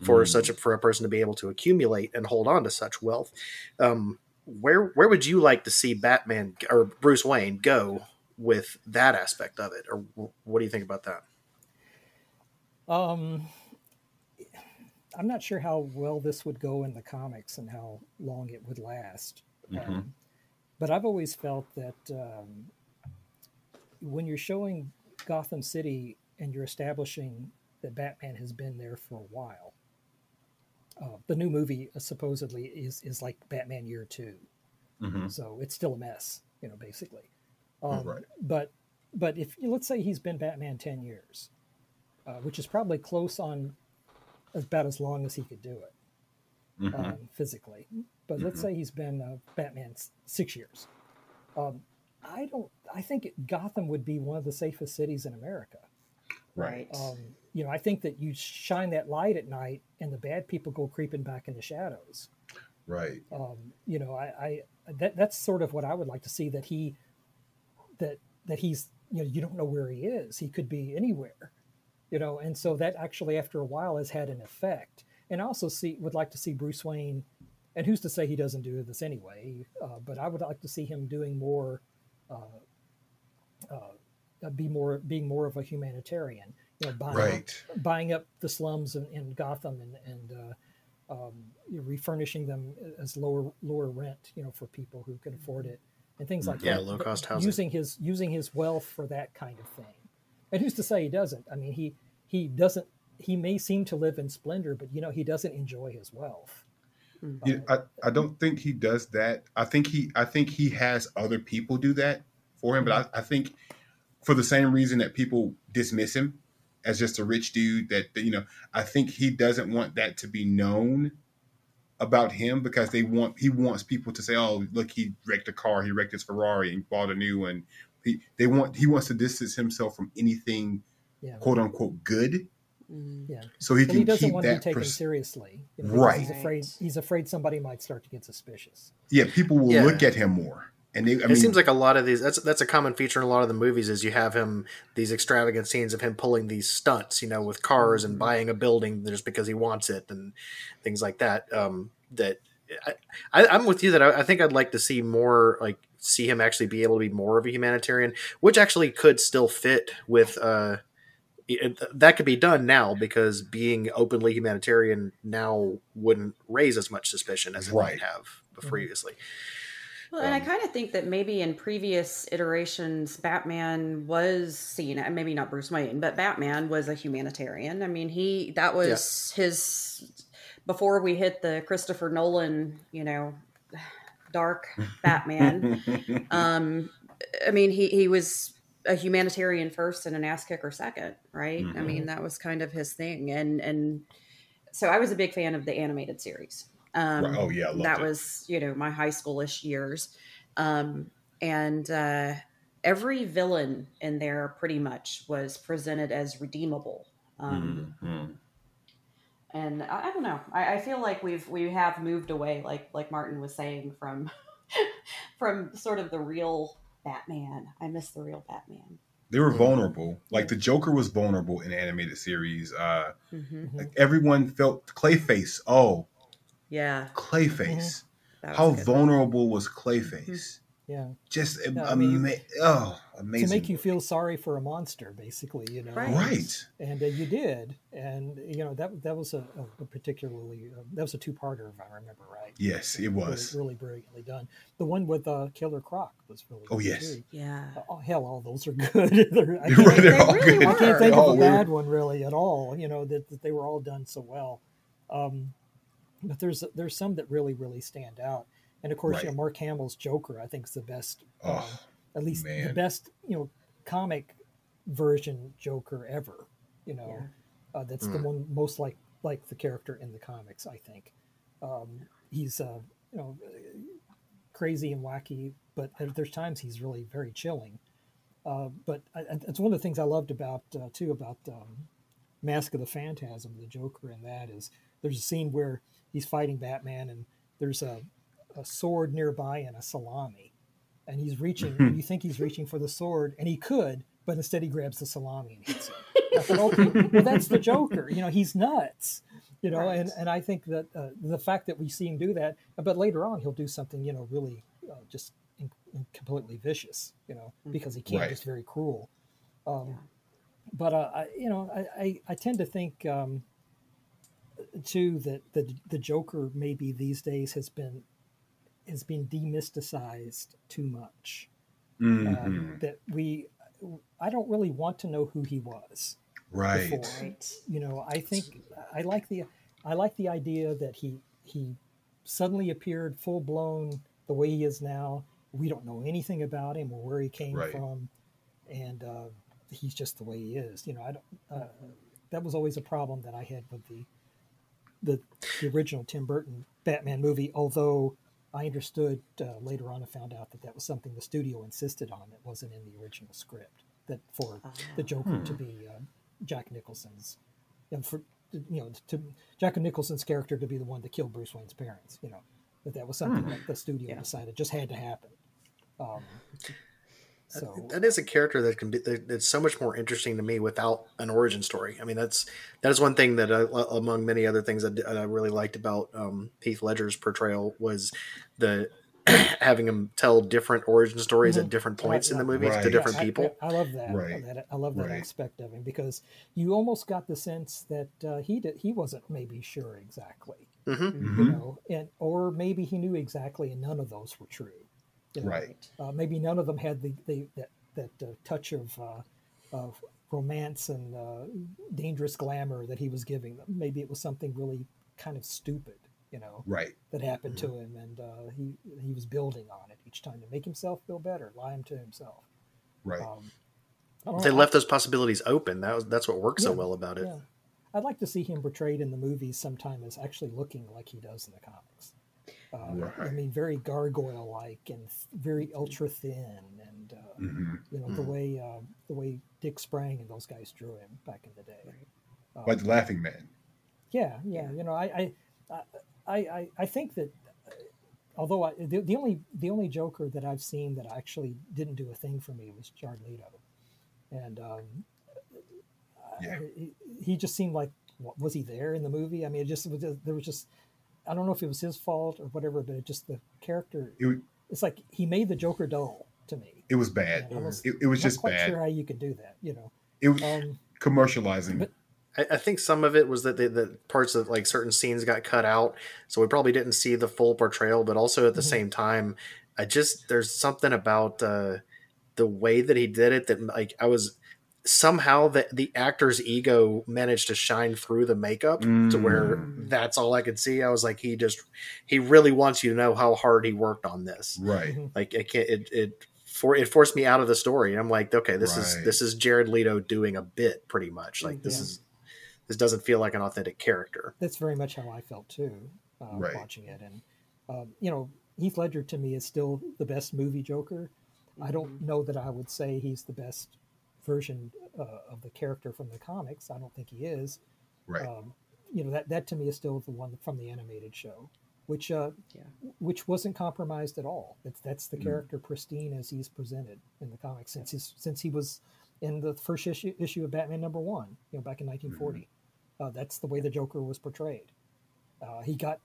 for Mm. such a, for a person to be able to accumulate and hold on to such wealth. Um, where where would you like to see Batman or Bruce Wayne go with that aspect of it, or what do you think about that? Um, I'm not sure how well this would go in the comics and how long it would last. Um, but I've always felt that um, when you're showing Gotham City and you're establishing that Batman has been there for a while, uh, the new movie uh, supposedly is is like Batman Year Two, Mhm. so it's still a mess, you know, basically. Um, Right. But but if let's say he's been Batman ten years, uh, which is probably close on about as long as he could do it Mhm. um, physically. But let's say he's been uh, Batman s- six years. Um, I don't. I think Gotham would be one of the safest cities in America. Right. Um, you know, I think that you shine that light at night, and the bad people go creeping back in the shadows. Right. Um, you know, I, I that that's sort of what I would like to see. That he, that that he's you know you don't know where he is. He could be anywhere. You know, and so that actually after a while has had an effect. And I also see would like to see Bruce Wayne, and who's to say he doesn't do this anyway? Uh, but I would like to see him doing more, uh, uh, be more being more of a humanitarian. You know, buying Right. buying up the slums in, in Gotham and and uh, um, you know, refurnishing them as lower lower rent, you know, for people who can afford it and things like Yeah, that. Yeah, low cost housing. Using his using his wealth for that kind of thing. And who's to say he doesn't? I mean, he he doesn't. He may seem to live in splendor, but you know, he doesn't enjoy his wealth. Hmm. Yeah, I, I don't think he does that. I think he I think he has other people do that for him, but I, I think for the same reason that people dismiss him as just a rich dude that, that, you know, I think he doesn't want that to be known about him because they want he wants people to say, Oh, look, he wrecked a car, he wrecked his Ferrari and bought a new one. He they want he wants to distance himself from anything Yeah, quote unquote good. Mm. yeah. So he And can he doesn't keep want to be that taken pers- seriously, you know, because He's Right. afraid. He's afraid somebody might start to get suspicious. yeah, people will Yeah. look at him more. And they, I it mean, seems like a lot of these that's that's a common feature in a lot of the movies is you have him these extravagant scenes of him pulling these stunts you know with cars and buying a building just because he wants it and things like that um that I, I, i'm with you that I, I think i'd like to see more like see him actually be able to be more of a humanitarian which actually could still fit with uh it, that could be done now because being openly humanitarian now wouldn't raise as much suspicion as it Right. might have previously. Well, and I Um, kind of think that maybe in previous iterations, Batman was seen, and maybe not Bruce Wayne, but Batman was a humanitarian. I mean, he that was his before we hit the Christopher Nolan, you know, dark Batman. um, I mean, he he was a humanitarian first and an ass kicker second, right? I Mhm. mean, that was kind of his thing, and and so I was a big fan of the animated series. Um, Oh, yeah, that it. was you know my high schoolish years, um, and uh, every villain in there pretty much was presented as redeemable. Um, Mhm. And I, I don't know. I, I feel like we've we have moved away, like like Martin was saying, from from sort of the real Batman. I miss the real Batman. They were vulnerable. Like the Joker was vulnerable in the animated series. Uh, Mm-hmm. like everyone felt Clayface. Oh, Yeah, Clayface. that was How a good one. vulnerable was Clayface? Yeah. Just Yeah, I ama- mean, oh, amazing. To make you feel sorry for a monster, basically, you know. Right. right. And uh, you did, and you know that that was a, a particularly uh, that was a two-parter, if I remember right. Yes, it was. really, really brilliantly done. The one with uh, Killer Croc was really. Oh, good, yes. too. Yeah. Oh hell, all those are good. They're- I can't, were- they're they all really good. I can't think of a we're- bad one really at all. You know that, that they were all done so well. Um, but there's there's some that really really stand out. And of course, you know, Mark Hamill's Joker, I think, is the best. Oh, at least the best, you know, comic version Joker ever. You know, Yeah. uh, that's the Mm. one most like like the character in the comics. I think um, he's uh, you know crazy and wacky, but there's times he's really very chilling. Uh, but I, I- it's one of the things I loved about uh, too about um, Mask of the Phantasm, the Joker, in that is there's a scene where he's fighting Batman and there's a, a sword nearby and a salami, and he's reaching. Mhm. You think he's reaching for the sword, and he could, but instead he grabs the salami and hits him. I thought, okay, well that's the Joker. You know, he's nuts. You know, and, Right. and I think that uh, the fact that we see him do that, but later on he'll do something, you know, really uh, just in, in completely vicious, you know, because he can't, Right. just very cruel. Um, Yeah. But uh, I, you know, I, I, I tend to think um, too that the the Joker maybe these days has been has been demysticized too much. Um, that we, I don't really want to know who he was right. before Right. you know i think i like the i like the idea that he he suddenly appeared full blown the way he is now we don't know anything about him or where he came Right. from and uh, he's just the way he is you know i don't uh, that was always a problem that i had with the the, the original tim burton batman movie although i understood uh, later on i found out that that was something the studio insisted on that wasn't in the original script that for the Joker to be uh, Jack Nicholson's, and for you know to Jack Nicholson's character to be the one to kill Bruce Wayne's parents. You know that that was something that the studio Yeah. decided just had to happen. Um, so that is a character that can be that- that's so much more interesting to me without an origin story. I mean, that's that is one thing that I, among many other things that I really liked about um, Heath Ledger's portrayal was the having him tell different origin stories Mhm. at different points in the Right, movies right. to different Yeah, I- people. I, love that. Right. that. I love that Right. aspect of him because you almost got the sense that uh, he did, he wasn't maybe sure exactly, hmm you Mhm. know, and or maybe he knew exactly, and none of those were true. You know. Right. Uh, maybe none of them had the, the that that uh, touch of uh, of romance and uh, dangerous glamour that he was giving them. Maybe it was something really kind of stupid, you know, Right. that happened to him, and uh, he he was building on it each time to make himself feel better, lie him to himself. Right. Um, They know, left those possibilities open. That was that's what works so well about it. Yeah. I'd like to see him portrayed in the movies sometime as actually looking like he does in the comics. Uh, I mean, very gargoyle-like and very ultra thin, and uh, Mhm. you know the Mhm. way uh, the way Dick Sprang and those guys drew him back in the day. Um, Like the Laughing Man. yeah, yeah, you know, I I I, I, I think that uh, although I, the, the only the only Joker that I've seen that actually didn't do a thing for me was Jared Leto, and um, Yeah. I- he, he just seemed like wa- was he there in the movie? I mean, it just, it was just there was just I don't know if it was his fault or whatever, but it just the character. It, wa- It's like he made the Joker dull to me. it was bad. And I was It, it was not just quite bad. sure how you could do that, you know. It was Um, commercializing. but- I, I think some of it was that the, the parts of like certain scenes got cut out, so we probably didn't see the full portrayal. But also at the Mhm. same time, I just there's something about uh, the way that he did it that like I was somehow the the actor's ego managed to shine through the makeup to where Mm. that's all I could see. I was like, he just he really wants you to know how hard he worked on this. Right. Like I can't it it for it forced me out of the story. And I'm like, okay, this is this is Jared Leto doing a bit pretty much. Like this Yeah. is this doesn't feel like an authentic character. That's very much how I felt too, uh, Right. watching it. And um, you know, Heath Ledger to me is still the best movie Joker. I don't know that I would say he's the best version uh, of the character from the comics. I don't think he is. Right. Um, you know that that to me is still the one from the animated show, which uh, Yeah. which wasn't compromised at all. That's that's the Mhm. character pristine as he's presented in the comics since he's since he was in the first issue issue of Batman number one, you know, back in 1940. Uh, that's the way the Joker was portrayed. Uh, he got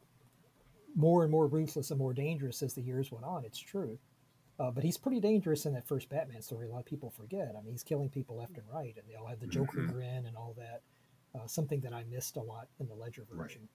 more and more ruthless and more dangerous as the years went on. It's true. Uh, but he's pretty dangerous in that first Batman story. A lot of people forget. I mean, he's killing people left and right, and they all have the Joker Mhm. grin and all that. Uh, something that I missed a lot in the Ledger version.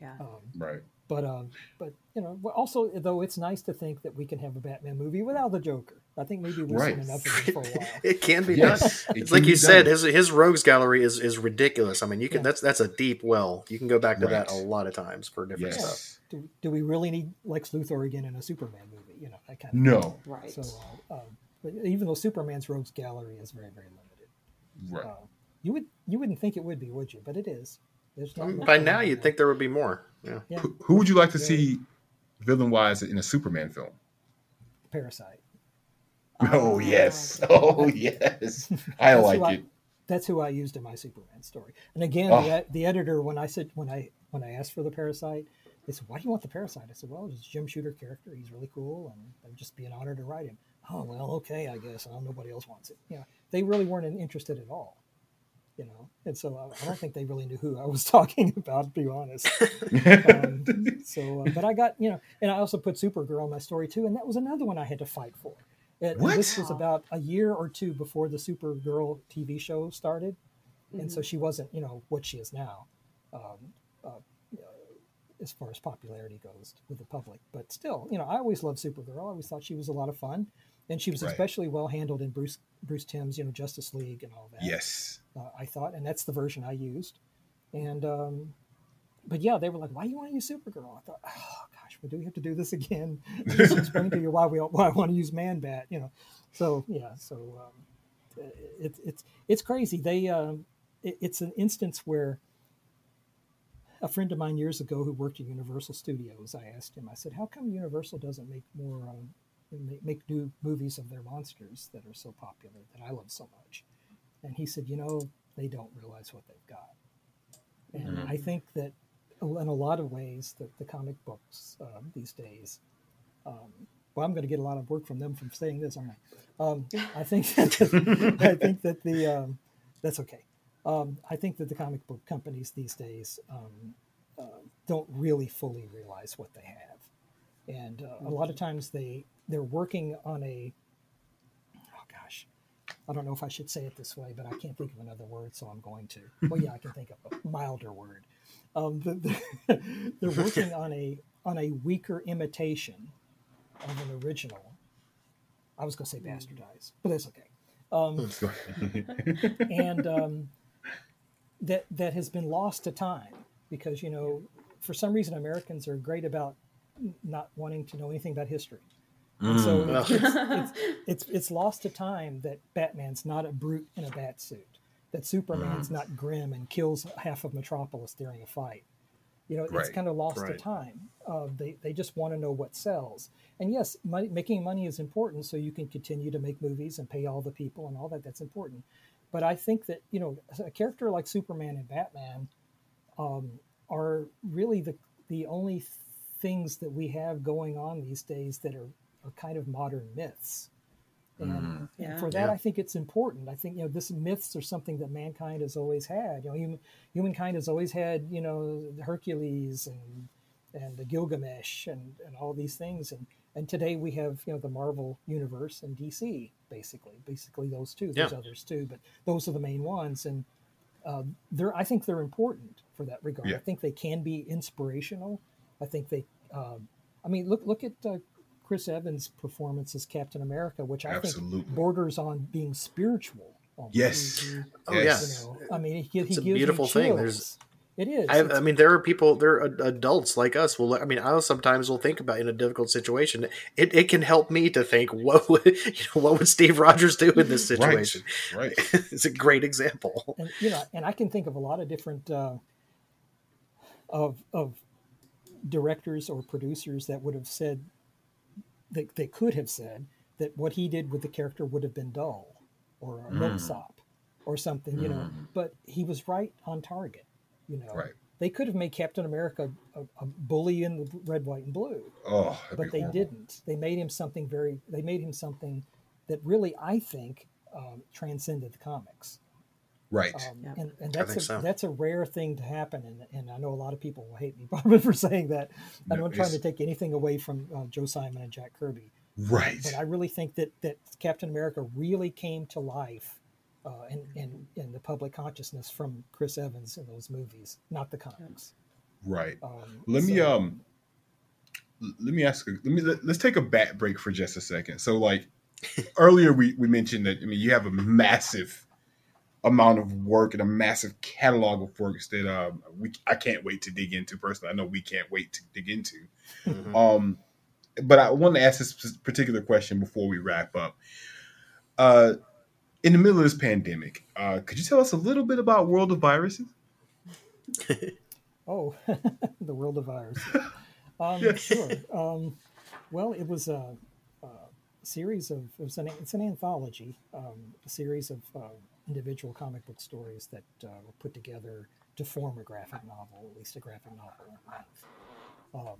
Yeah. Um, right. but um, but you know, also though it's nice to think that we can have a Batman movie without the Joker. I think maybe we've Right. seen enough of it for a while. it can be done. Yes. it It's like be you said, done. his his rogues gallery is is ridiculous. I mean, you can Yeah. that's that's a deep well. You can go back to that a lot of times for different Yes. stuff. Do, do we really need Lex Luthor again in a Superman movie? You know, that kind of No. Right. So, uh, um, but even though Superman's rogues gallery is very very limited, Right. uh, you would you wouldn't think it would be, would you? But it is. There's not much By now, you'd there. think there would be more. Yeah. Yeah, Who, who would you like to see villain wise in a Superman film? Parasite. Oh Ah. yes. Oh yes. I like who I- it. That's who I used in my Superman story. And again, Oh. the, the editor when I said when I when I asked for the Parasite, they said, "Why do you want the Parasite?" I said, "Well, it's a Jim Shooter character. He's really cool, and it'd just be an honor to write him." Oh well, okay, I guess. Oh, nobody else wants it. You know, they really weren't interested at all. You know, and so I, I don't think they really knew who I was talking about, to be honest. Um, so, uh, but I got you know, and I also put Supergirl in my story too, and that was another one I had to fight for. And What? This was about a year or two before the Supergirl TV show started, and so she wasn't, you know, what she is now, um, uh, uh, as far as popularity goes with the public. But still, you know, I always loved Supergirl. I always thought she was a lot of fun, and she was Right. especially well handled in Bruce Bruce Timm's, you know, Justice League and all that yes. uh, I thought, and that's the version I used. And um, but yeah, they were like, "Why do you want to use Supergirl?" I thought, "Oh gosh, well, do we have to do this again? Just explain to you why we why I want to use Man Bat." You know, so yeah, so um, it, it's it's crazy. They um, it, it's an instance where a friend of mine years ago who worked at Universal Studios, I asked him, I said, "How come Universal doesn't make more um, make, make new movies of their monsters that are so popular that I love so much?" And he said, "You know, they don't realize what they've got." And Mhm. I think that in a lot of ways, that the comic books um, these days, um, well, I'm going to get a lot of work from them from saying this, aren't I? Um, I think that, I think that the um, that's okay. Um, I think that the comic book companies these days um, uh, don't really fully realize what they have, and uh, a lot of times they they're working on a oh gosh, I don't know if I should say it this way, but I can't think of another word, so I'm going to. Well, yeah, I can think of a milder word. Um, the, the, they're working on a on a weaker imitation of an original. I was going to say bastardized, but that's okay. Um, and um, that that has been lost to time because you know for some reason Americans are great about not wanting to know anything about history. And so Mm. it's, it's, it's it's lost to time that Batman's not a brute in a bat suit, that Superman's not grim and kills half of Metropolis during a fight. You know, it's kind of lost to time. Uh, they they just want to know what sells. And yes, money, making money is important, so you can continue to make movies and pay all the people and all that. That's important. But I think that you know, a character like Superman and Batman um, are really the the only things that we have going on these days that are, are kind of modern myths. And, Mhm. and for that, Yeah. I think it's important. I think you know, this myths are something that mankind has always had. You know, human, humankind has always had you know Hercules and and the Gilgamesh and, and all these things. And and today we have you know the Marvel universe and DC basically, basically those two. There's Yeah. others too, but those are the main ones. And uh, they're I think they're important for that regard. Yeah. I think they can be inspirational. I think they. Um, I mean, look look at uh, Chris Evans' performance as Captain America, which I Absolutely. think borders on being spiritual. almost. Yes. Oh Yes. You know, I mean, he, he gives a you beautiful thing. There's- it is. I, I mean, there are people, there are adults like us. Will I mean, I sometimes will think about in a difficult situation. It, it can help me to think, what would you know, what would Steve Rogers do in this situation? Right. it's a great example. and you know, and I can think of a lot of different uh, of of directors or producers that would have said they, they could have said that what he did with the character would have been dull or a Mm. milksop or something, you know. But he was right on target, you know. Right. They could have made Captain America a, a bully in the red, white, and blue, Oh, but they horrible. didn't. They made him something very. They made him something that really, I think, um, transcended the comics. Right. Um, Yeah. and, and that's a, so. that's a rare thing to happen, and, and I know a lot of people will hate me probably for saying that. No, I'm not trying to take anything away from uh, Joe Simon and Jack Kirby, right. but I really think that that Captain America really came to life uh, in, in in the public consciousness from Chris Evans in those movies, not the comics. right. Um, Let me um let me ask let me let, us take a back break for just a second. So like earlier we we mentioned that I mean you have a massive amount of work and a massive catalog of works that um we I can't wait to dig into personally. I know we can't wait to dig into. Mhm. Um, but I want to ask this particular question before we wrap up. Uh, in the middle of this pandemic, uh, could you tell us a little bit about World of Viruses? Oh, the world of Viruses. Um, Yeah. Sure. Um, well, it was a, a series of it was an, it's an anthology, um, a series of uh, individual comic book stories that uh, were put together to form a graphic novel, at least a graphic novel in length. Um,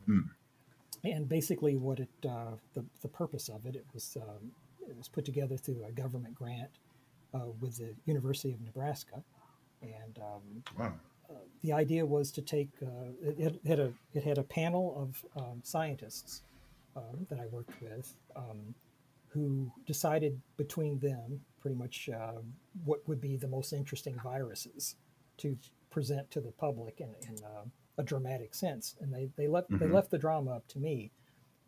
And basically, what it uh, the the purpose of it it was um, it was put together through a government grant uh, with the University of Nebraska, and um, Wow. the idea was to take uh, it, it had a it had a panel of um, scientists um, that I worked with um, who decided between them pretty much uh, what would be the most interesting viruses to present to the public in, in uh, a dramatic sense, and they they left they Mhm. left the drama up to me,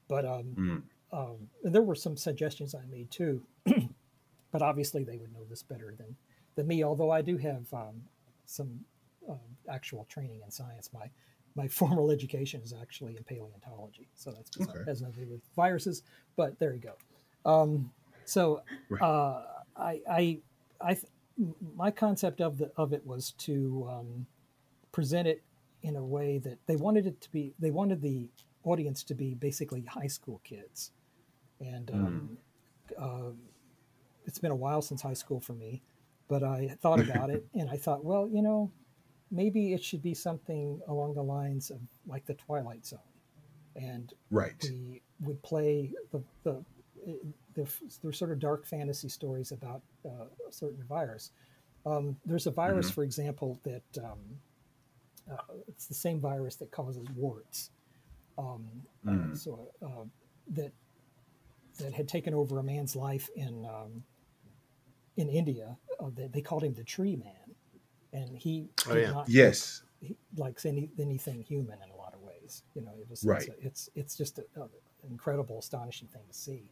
but um, Mm. um, and there were some suggestions I made too, but obviously they would know this better than, than me. Although I do have um, some um, actual training in science. My my formal education is actually in paleontology, so that's Okay. has nothing to do with viruses. But there you go. Um, so Right. uh, I I I th- my concept of the of it was to um, present it in a way that they wanted it to be. They wanted the audience to be basically high school kids, and um, uh, it's been a while since high school for me. But I thought about it, and I thought, well, you know, maybe it should be something along the lines of like the Twilight Zone, and Right. we would play the the, the, the sort of dark fantasy stories about uh, a certain virus. Um, there's a virus, Mhm. for example, that um, uh, it's the same virus that causes warts. Um, uh, Mm. so uh, that that had taken over a man's life in um, in India. Uh, they, they called him the Tree Man, and he Oh, did yeah. not Yes. he likes any anything human in a lot of ways. You know, it was Right. it's it's, it's just a, a, an incredible, astonishing thing to see.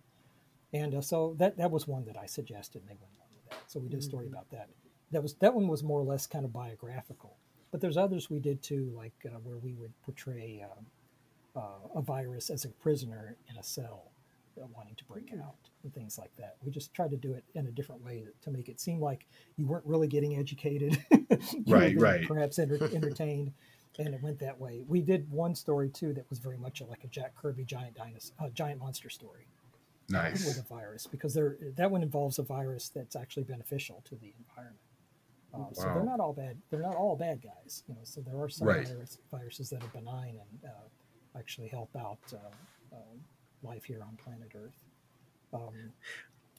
And uh, so that that was one that I suggested, and they went along with that. So we did a story Mm-hmm. about that. That was that one was more or less kind of biographical. But there's others we did too, like uh, where we would portray uh, uh, a virus as a prisoner in a cell uh, wanting to break Mm-hmm. out and things like that. We just tried to do it in a different way to make it seem like you weren't really getting educated. Right, right. Perhaps enter- entertained, and it went that way. We did one story too that was very much like a Jack Kirby giant dinosaur, uh, giant monster story with a virus because there that one involves a virus that's actually beneficial to the environment. Um, So they're not all bad. They're not all bad guys. You know, so there are some Right. virus, viruses that are benign and uh, actually help out uh, uh, life here on planet Earth. Um,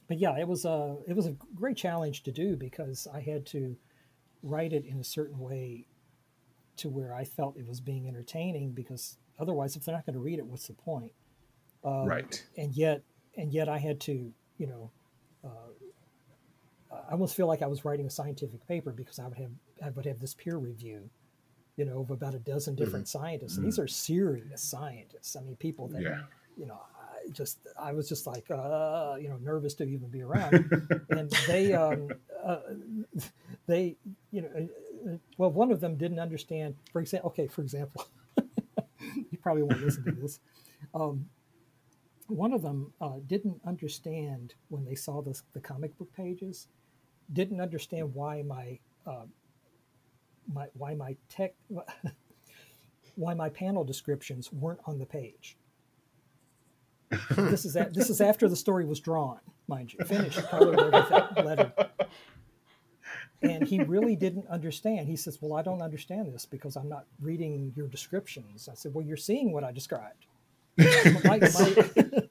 but yeah, it was a it was a great challenge to do because I had to write it in a certain way to where I felt it was being entertaining because otherwise, if they're not going to read it, what's the point? Um, Right. and yet and yet I had to, you know, uh, I almost feel like I was writing a scientific paper because I would have I would have this peer review, you know, of about a dozen different mm-hmm. scientists. And these are serious scientists. I mean, people that yeah. you know, I just I was just like uh, you know nervous to even be around. and they um, uh, they you know uh, well one of them didn't understand. For example, okay, for example, you probably won't listen to this. Um, one of them uh, didn't understand when they saw this, the comic book pages, didn't understand why my uh, my why my tech why my panel descriptions weren't on the page. this is a, this is after the story was drawn, mind you, finished, colored. And he really didn't understand. He says, "Well, I don't understand this because I'm not reading your descriptions." I said, "Well, you're seeing what I described." My, my,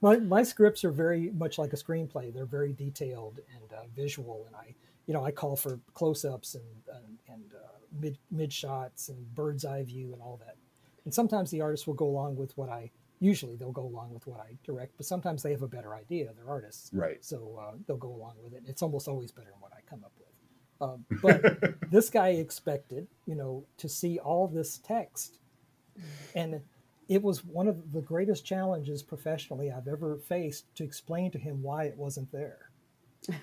my, my, scripts are very much like a screenplay. They're very detailed and uh, visual, and I, you know, I call for close-ups and and, and uh, mid mid shots and bird's eye view and all that. And sometimes the artist will go along with what I. Usually they'll go along with what I direct, but sometimes they have a better idea. They're artists, right? So uh, they'll go along with it. It's almost always better than what I come up with. Um, but this guy expected, you know, to see all this text, and it was one of the greatest challenges professionally I've ever faced to explain to him why it wasn't there.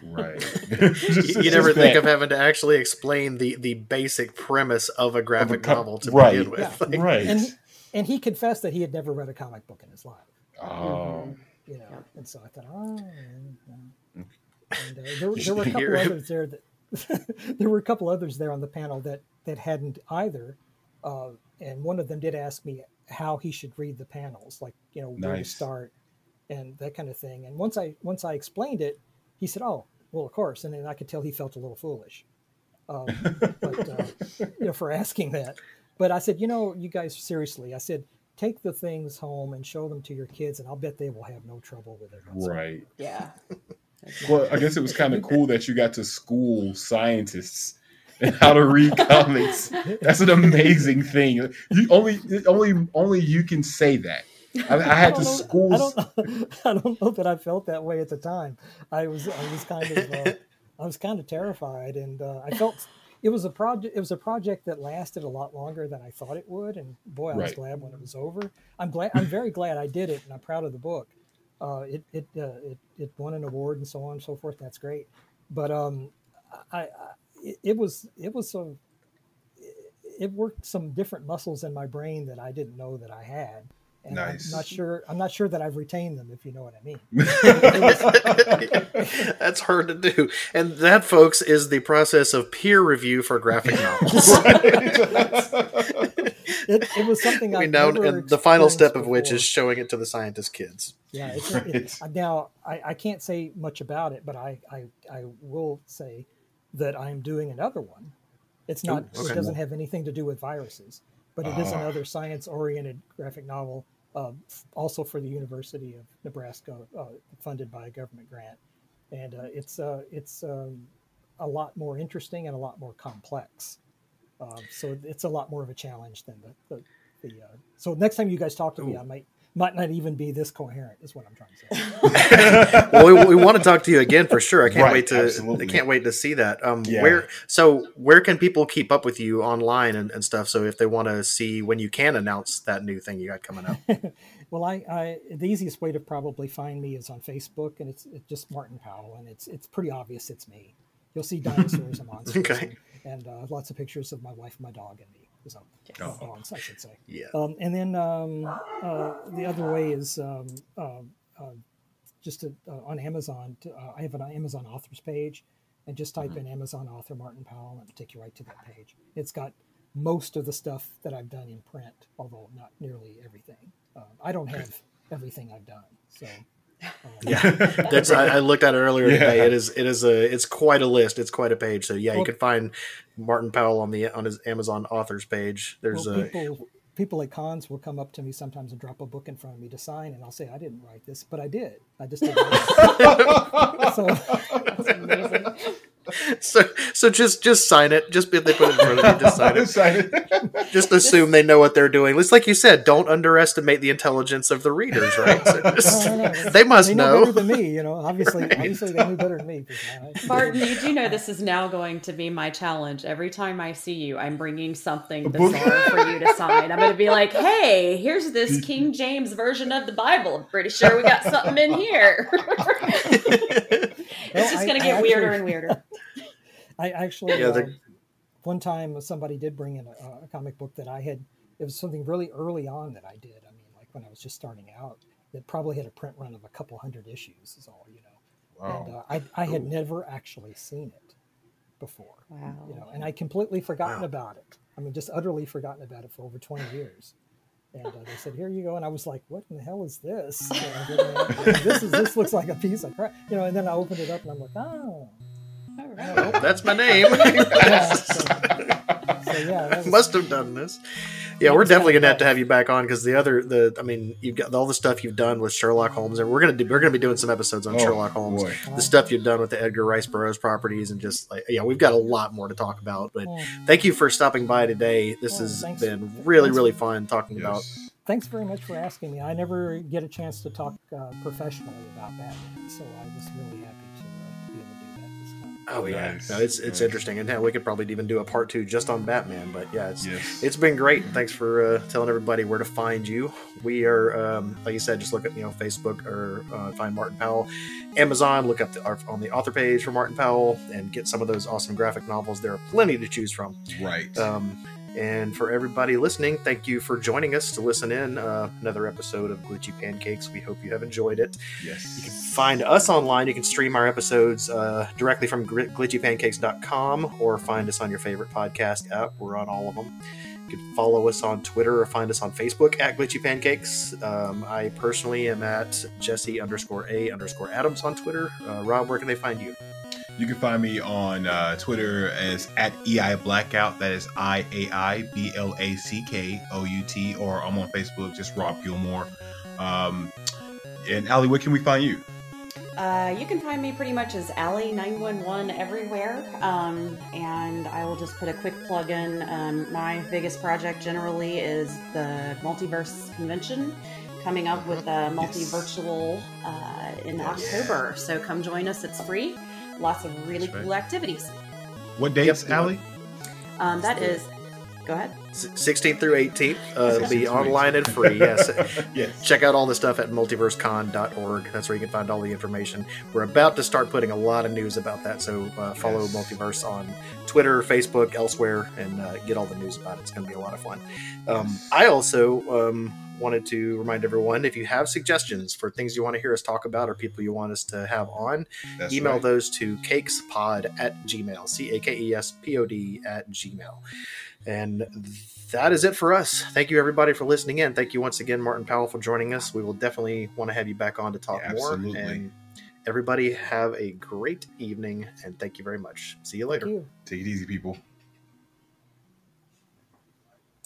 Right. you, you never think of having to actually explain the the basic premise of a graphic of a novel to right. begin with. Yeah. Like, right. And he, and he confessed that he had never read a comic book in his life. Oh. Mm-hmm. You know, and so I thought, oh, and, uh, and uh, there, there, were a couple others there that there were a couple others there on the panel that that hadn't either, uh, and one of them did ask me how he should read the panels, like you know where nice. to start and that kind of thing. And once I once I explained it, he said, "Oh, well, of course." And then I could tell he felt a little foolish, um, but uh, you know, for asking that. But I said, you know, you guys seriously, I said, take the things home and show them to your kids, and I'll bet they will have no trouble with it. Right. Yeah. well, I guess it was kind of cool that you got to school scientists and how to read comics. That's an amazing thing. You only only only you can say that. I, I had I to school. I don't, know, I don't know that I felt that way at the time. I was I was kind of uh, I was kind of terrified, and uh, I felt it was a project. It was a project that lasted a lot longer than I thought it would, and boy, I was right. glad when it was over. I'm glad. I'm very glad I did it, and I'm proud of the book. Uh, it it, uh, it it won an award and so on and so forth. That's great, but um, I it, it was it was some it worked some different muscles in my brain that I didn't know that I had. And nice. I'm not sure. I'm not sure that I've retained them, if you know what I mean. That's hard to do, and that, folks, is the process of peer review for graphic novels. it, it, was something I know, and the final step before. of which is showing it to the scientist kids. Yeah. It's, right. it, now I, I, can't say much about it, but I, I, I will say that I'm doing another one. It's not. Ooh, okay. It doesn't have anything to do with viruses, but it is ah. another science-oriented graphic novel, uh, also for the University of Nebraska, uh, funded by a government grant, and uh, it's uh, it's um, a lot more interesting and a lot more complex. Um, so it's a lot more of a challenge than the. the, the uh, so next time you guys talk to Ooh. me, I might might not even be this coherent is what i'm trying to say. Well we, we, want to talk to you again for sure. I can't right, wait to absolutely. i can't wait to see that. Um yeah. where so where can people keep up with you online and, and stuff? So if they want to see when you can announce that new thing you got coming up. Well I, I the easiest way to probably find me is on facebook and it's, it's just martin powell and it's it's pretty obvious it's me. You'll see dinosaurs and monsters okay. and, and uh, lots of pictures of my wife and my dog and me so yes. oh. I should say. Yeah. Um, and then um, uh, the other way is um, uh, uh, just to, uh, on Amazon. To, uh, I have an Amazon authors page, and just type mm-hmm. in Amazon author Martin Powell, and it'll take you right to that page. It's got most of the stuff that I've done in print, although not nearly everything. Um, I don't have everything I've done, so yeah, that's I, I, looked at it earlier yeah. today. It is it is a it's quite a list. It's quite a page. So yeah, well, you can find Martin Powell on the on his Amazon authors page. There's well, people, a people at cons will come up to me sometimes and drop a book in front of me to sign, and I'll say I didn't write this, but I did. I just did. so that's amazing. so so just just sign it. Just if they put it in front of you, just sign it. Sign it. Just assume they know what they're doing. It's like you said. Don't underestimate the intelligence of the readers, right? So just- No, no, no. they must they know, know. better than me. You know, obviously, obviously they knew better than me. 'cause I- Martin, you do know this is now going to be my challenge. Every time I see you, I'm bringing something bizarre for you to sign. I'm going to be like, "Hey, here's this King James version of the Bible. I'm pretty sure we got something in here." It's just going to I get weirder actually- and weirder. I actually Yeah, uh, one time somebody did bring in a, a comic book that I had. It was something really early on that I did. I mean, like when I was just starting out, that probably had a print run of a couple hundred issues. Is all you know. And Wow. uh, I, I had never actually seen it before. Wow. You know, and I completely forgotten Wow. about it. I mean, just utterly forgotten about it for over twenty years. And uh, they said, "Here you go," and I was like, "What in the hell is this? You know, looking at it, this is this looks like a piece of crap." You know, and then I opened it up and I'm like, "Oh." All right. That's my name. Yeah, so, so yeah, was- Must have done this. Yeah, we're definitely gonna have to have you back on because the other, the I mean, you've got all the stuff you've done with Sherlock Holmes, and we're gonna do, we're gonna be doing some episodes on Oh, Sherlock Holmes. boy. The stuff you've done with the Edgar Rice Burroughs properties, and just like yeah, we've got a lot more to talk about. But Oh, thank you for stopping by today. This Oh, has thanks. been really Thanks. really fun talking about. Thanks very much for asking me. I never get a chance to talk uh, professionally about that, so I was really happy Oh yeah, Nice. no, it's it's Nice. interesting, and hell, we could probably even do a part two just on Batman. But yeah, it's Yes. it's been great. Thanks for uh, telling everybody where to find you. We are, um, like you said, just look at you know Facebook or uh, find Martin Powell, Amazon. Look up the, our, on the author page for Martin Powell and get some of those awesome graphic novels. There are plenty to choose from. right. Um, and for everybody listening, thank you for joining us to listen in uh, another episode of Glitchy Pancakes. We hope you have enjoyed it. Yes. You can find us online. You can stream our episodes uh, directly from glitchypancakes.com or find us on your favorite podcast app. We're on all of them. You can follow us on Twitter or find us on Facebook at Glitchy Pancakes. Um, I personally am at Jesse underscore A underscore Adams on Twitter. Uh, Rob, where can they find you? You can find me on uh, Twitter as at EI Blackout. That is I A I B L A C K O U T. Or I'm on Facebook, just Rob Gilmore. Um, and Allie, where can we find you? Uh, you can find me pretty much as Allie911 everywhere. Um, and I will just put a quick plug in. Um, my biggest project generally is the Multiverse Convention coming up with a multi virtual uh, in Yes. October. So come join us, it's free. Lots of really right. cool activities. What dates, Yep. Allie? Um, that is, go ahead. 16th through 18th. Uh, it'll be 16th through online and free. Yes. yes. check out all the stuff at multiversecon.org. That's where you can find all the information. We're about to start putting a lot of news about that, so uh, follow Yes. Multiverse on Twitter, Facebook, elsewhere, and uh, get all the news about it. It's going to be a lot of fun. Um, I also um, wanted to remind everyone if you have suggestions for things you want to hear us talk about or people you want us to have on, That's email right. those to cakespod at gmail, C A K E S P O D at gmail. And that is it for us. Thank you, everybody, for listening in. Thank you once again, Martin Powell, for joining us. We will definitely want to have you back on to talk Yeah, more. absolutely. And everybody, have a great evening, and thank you very much. See you later. Thank you. Take it easy, people.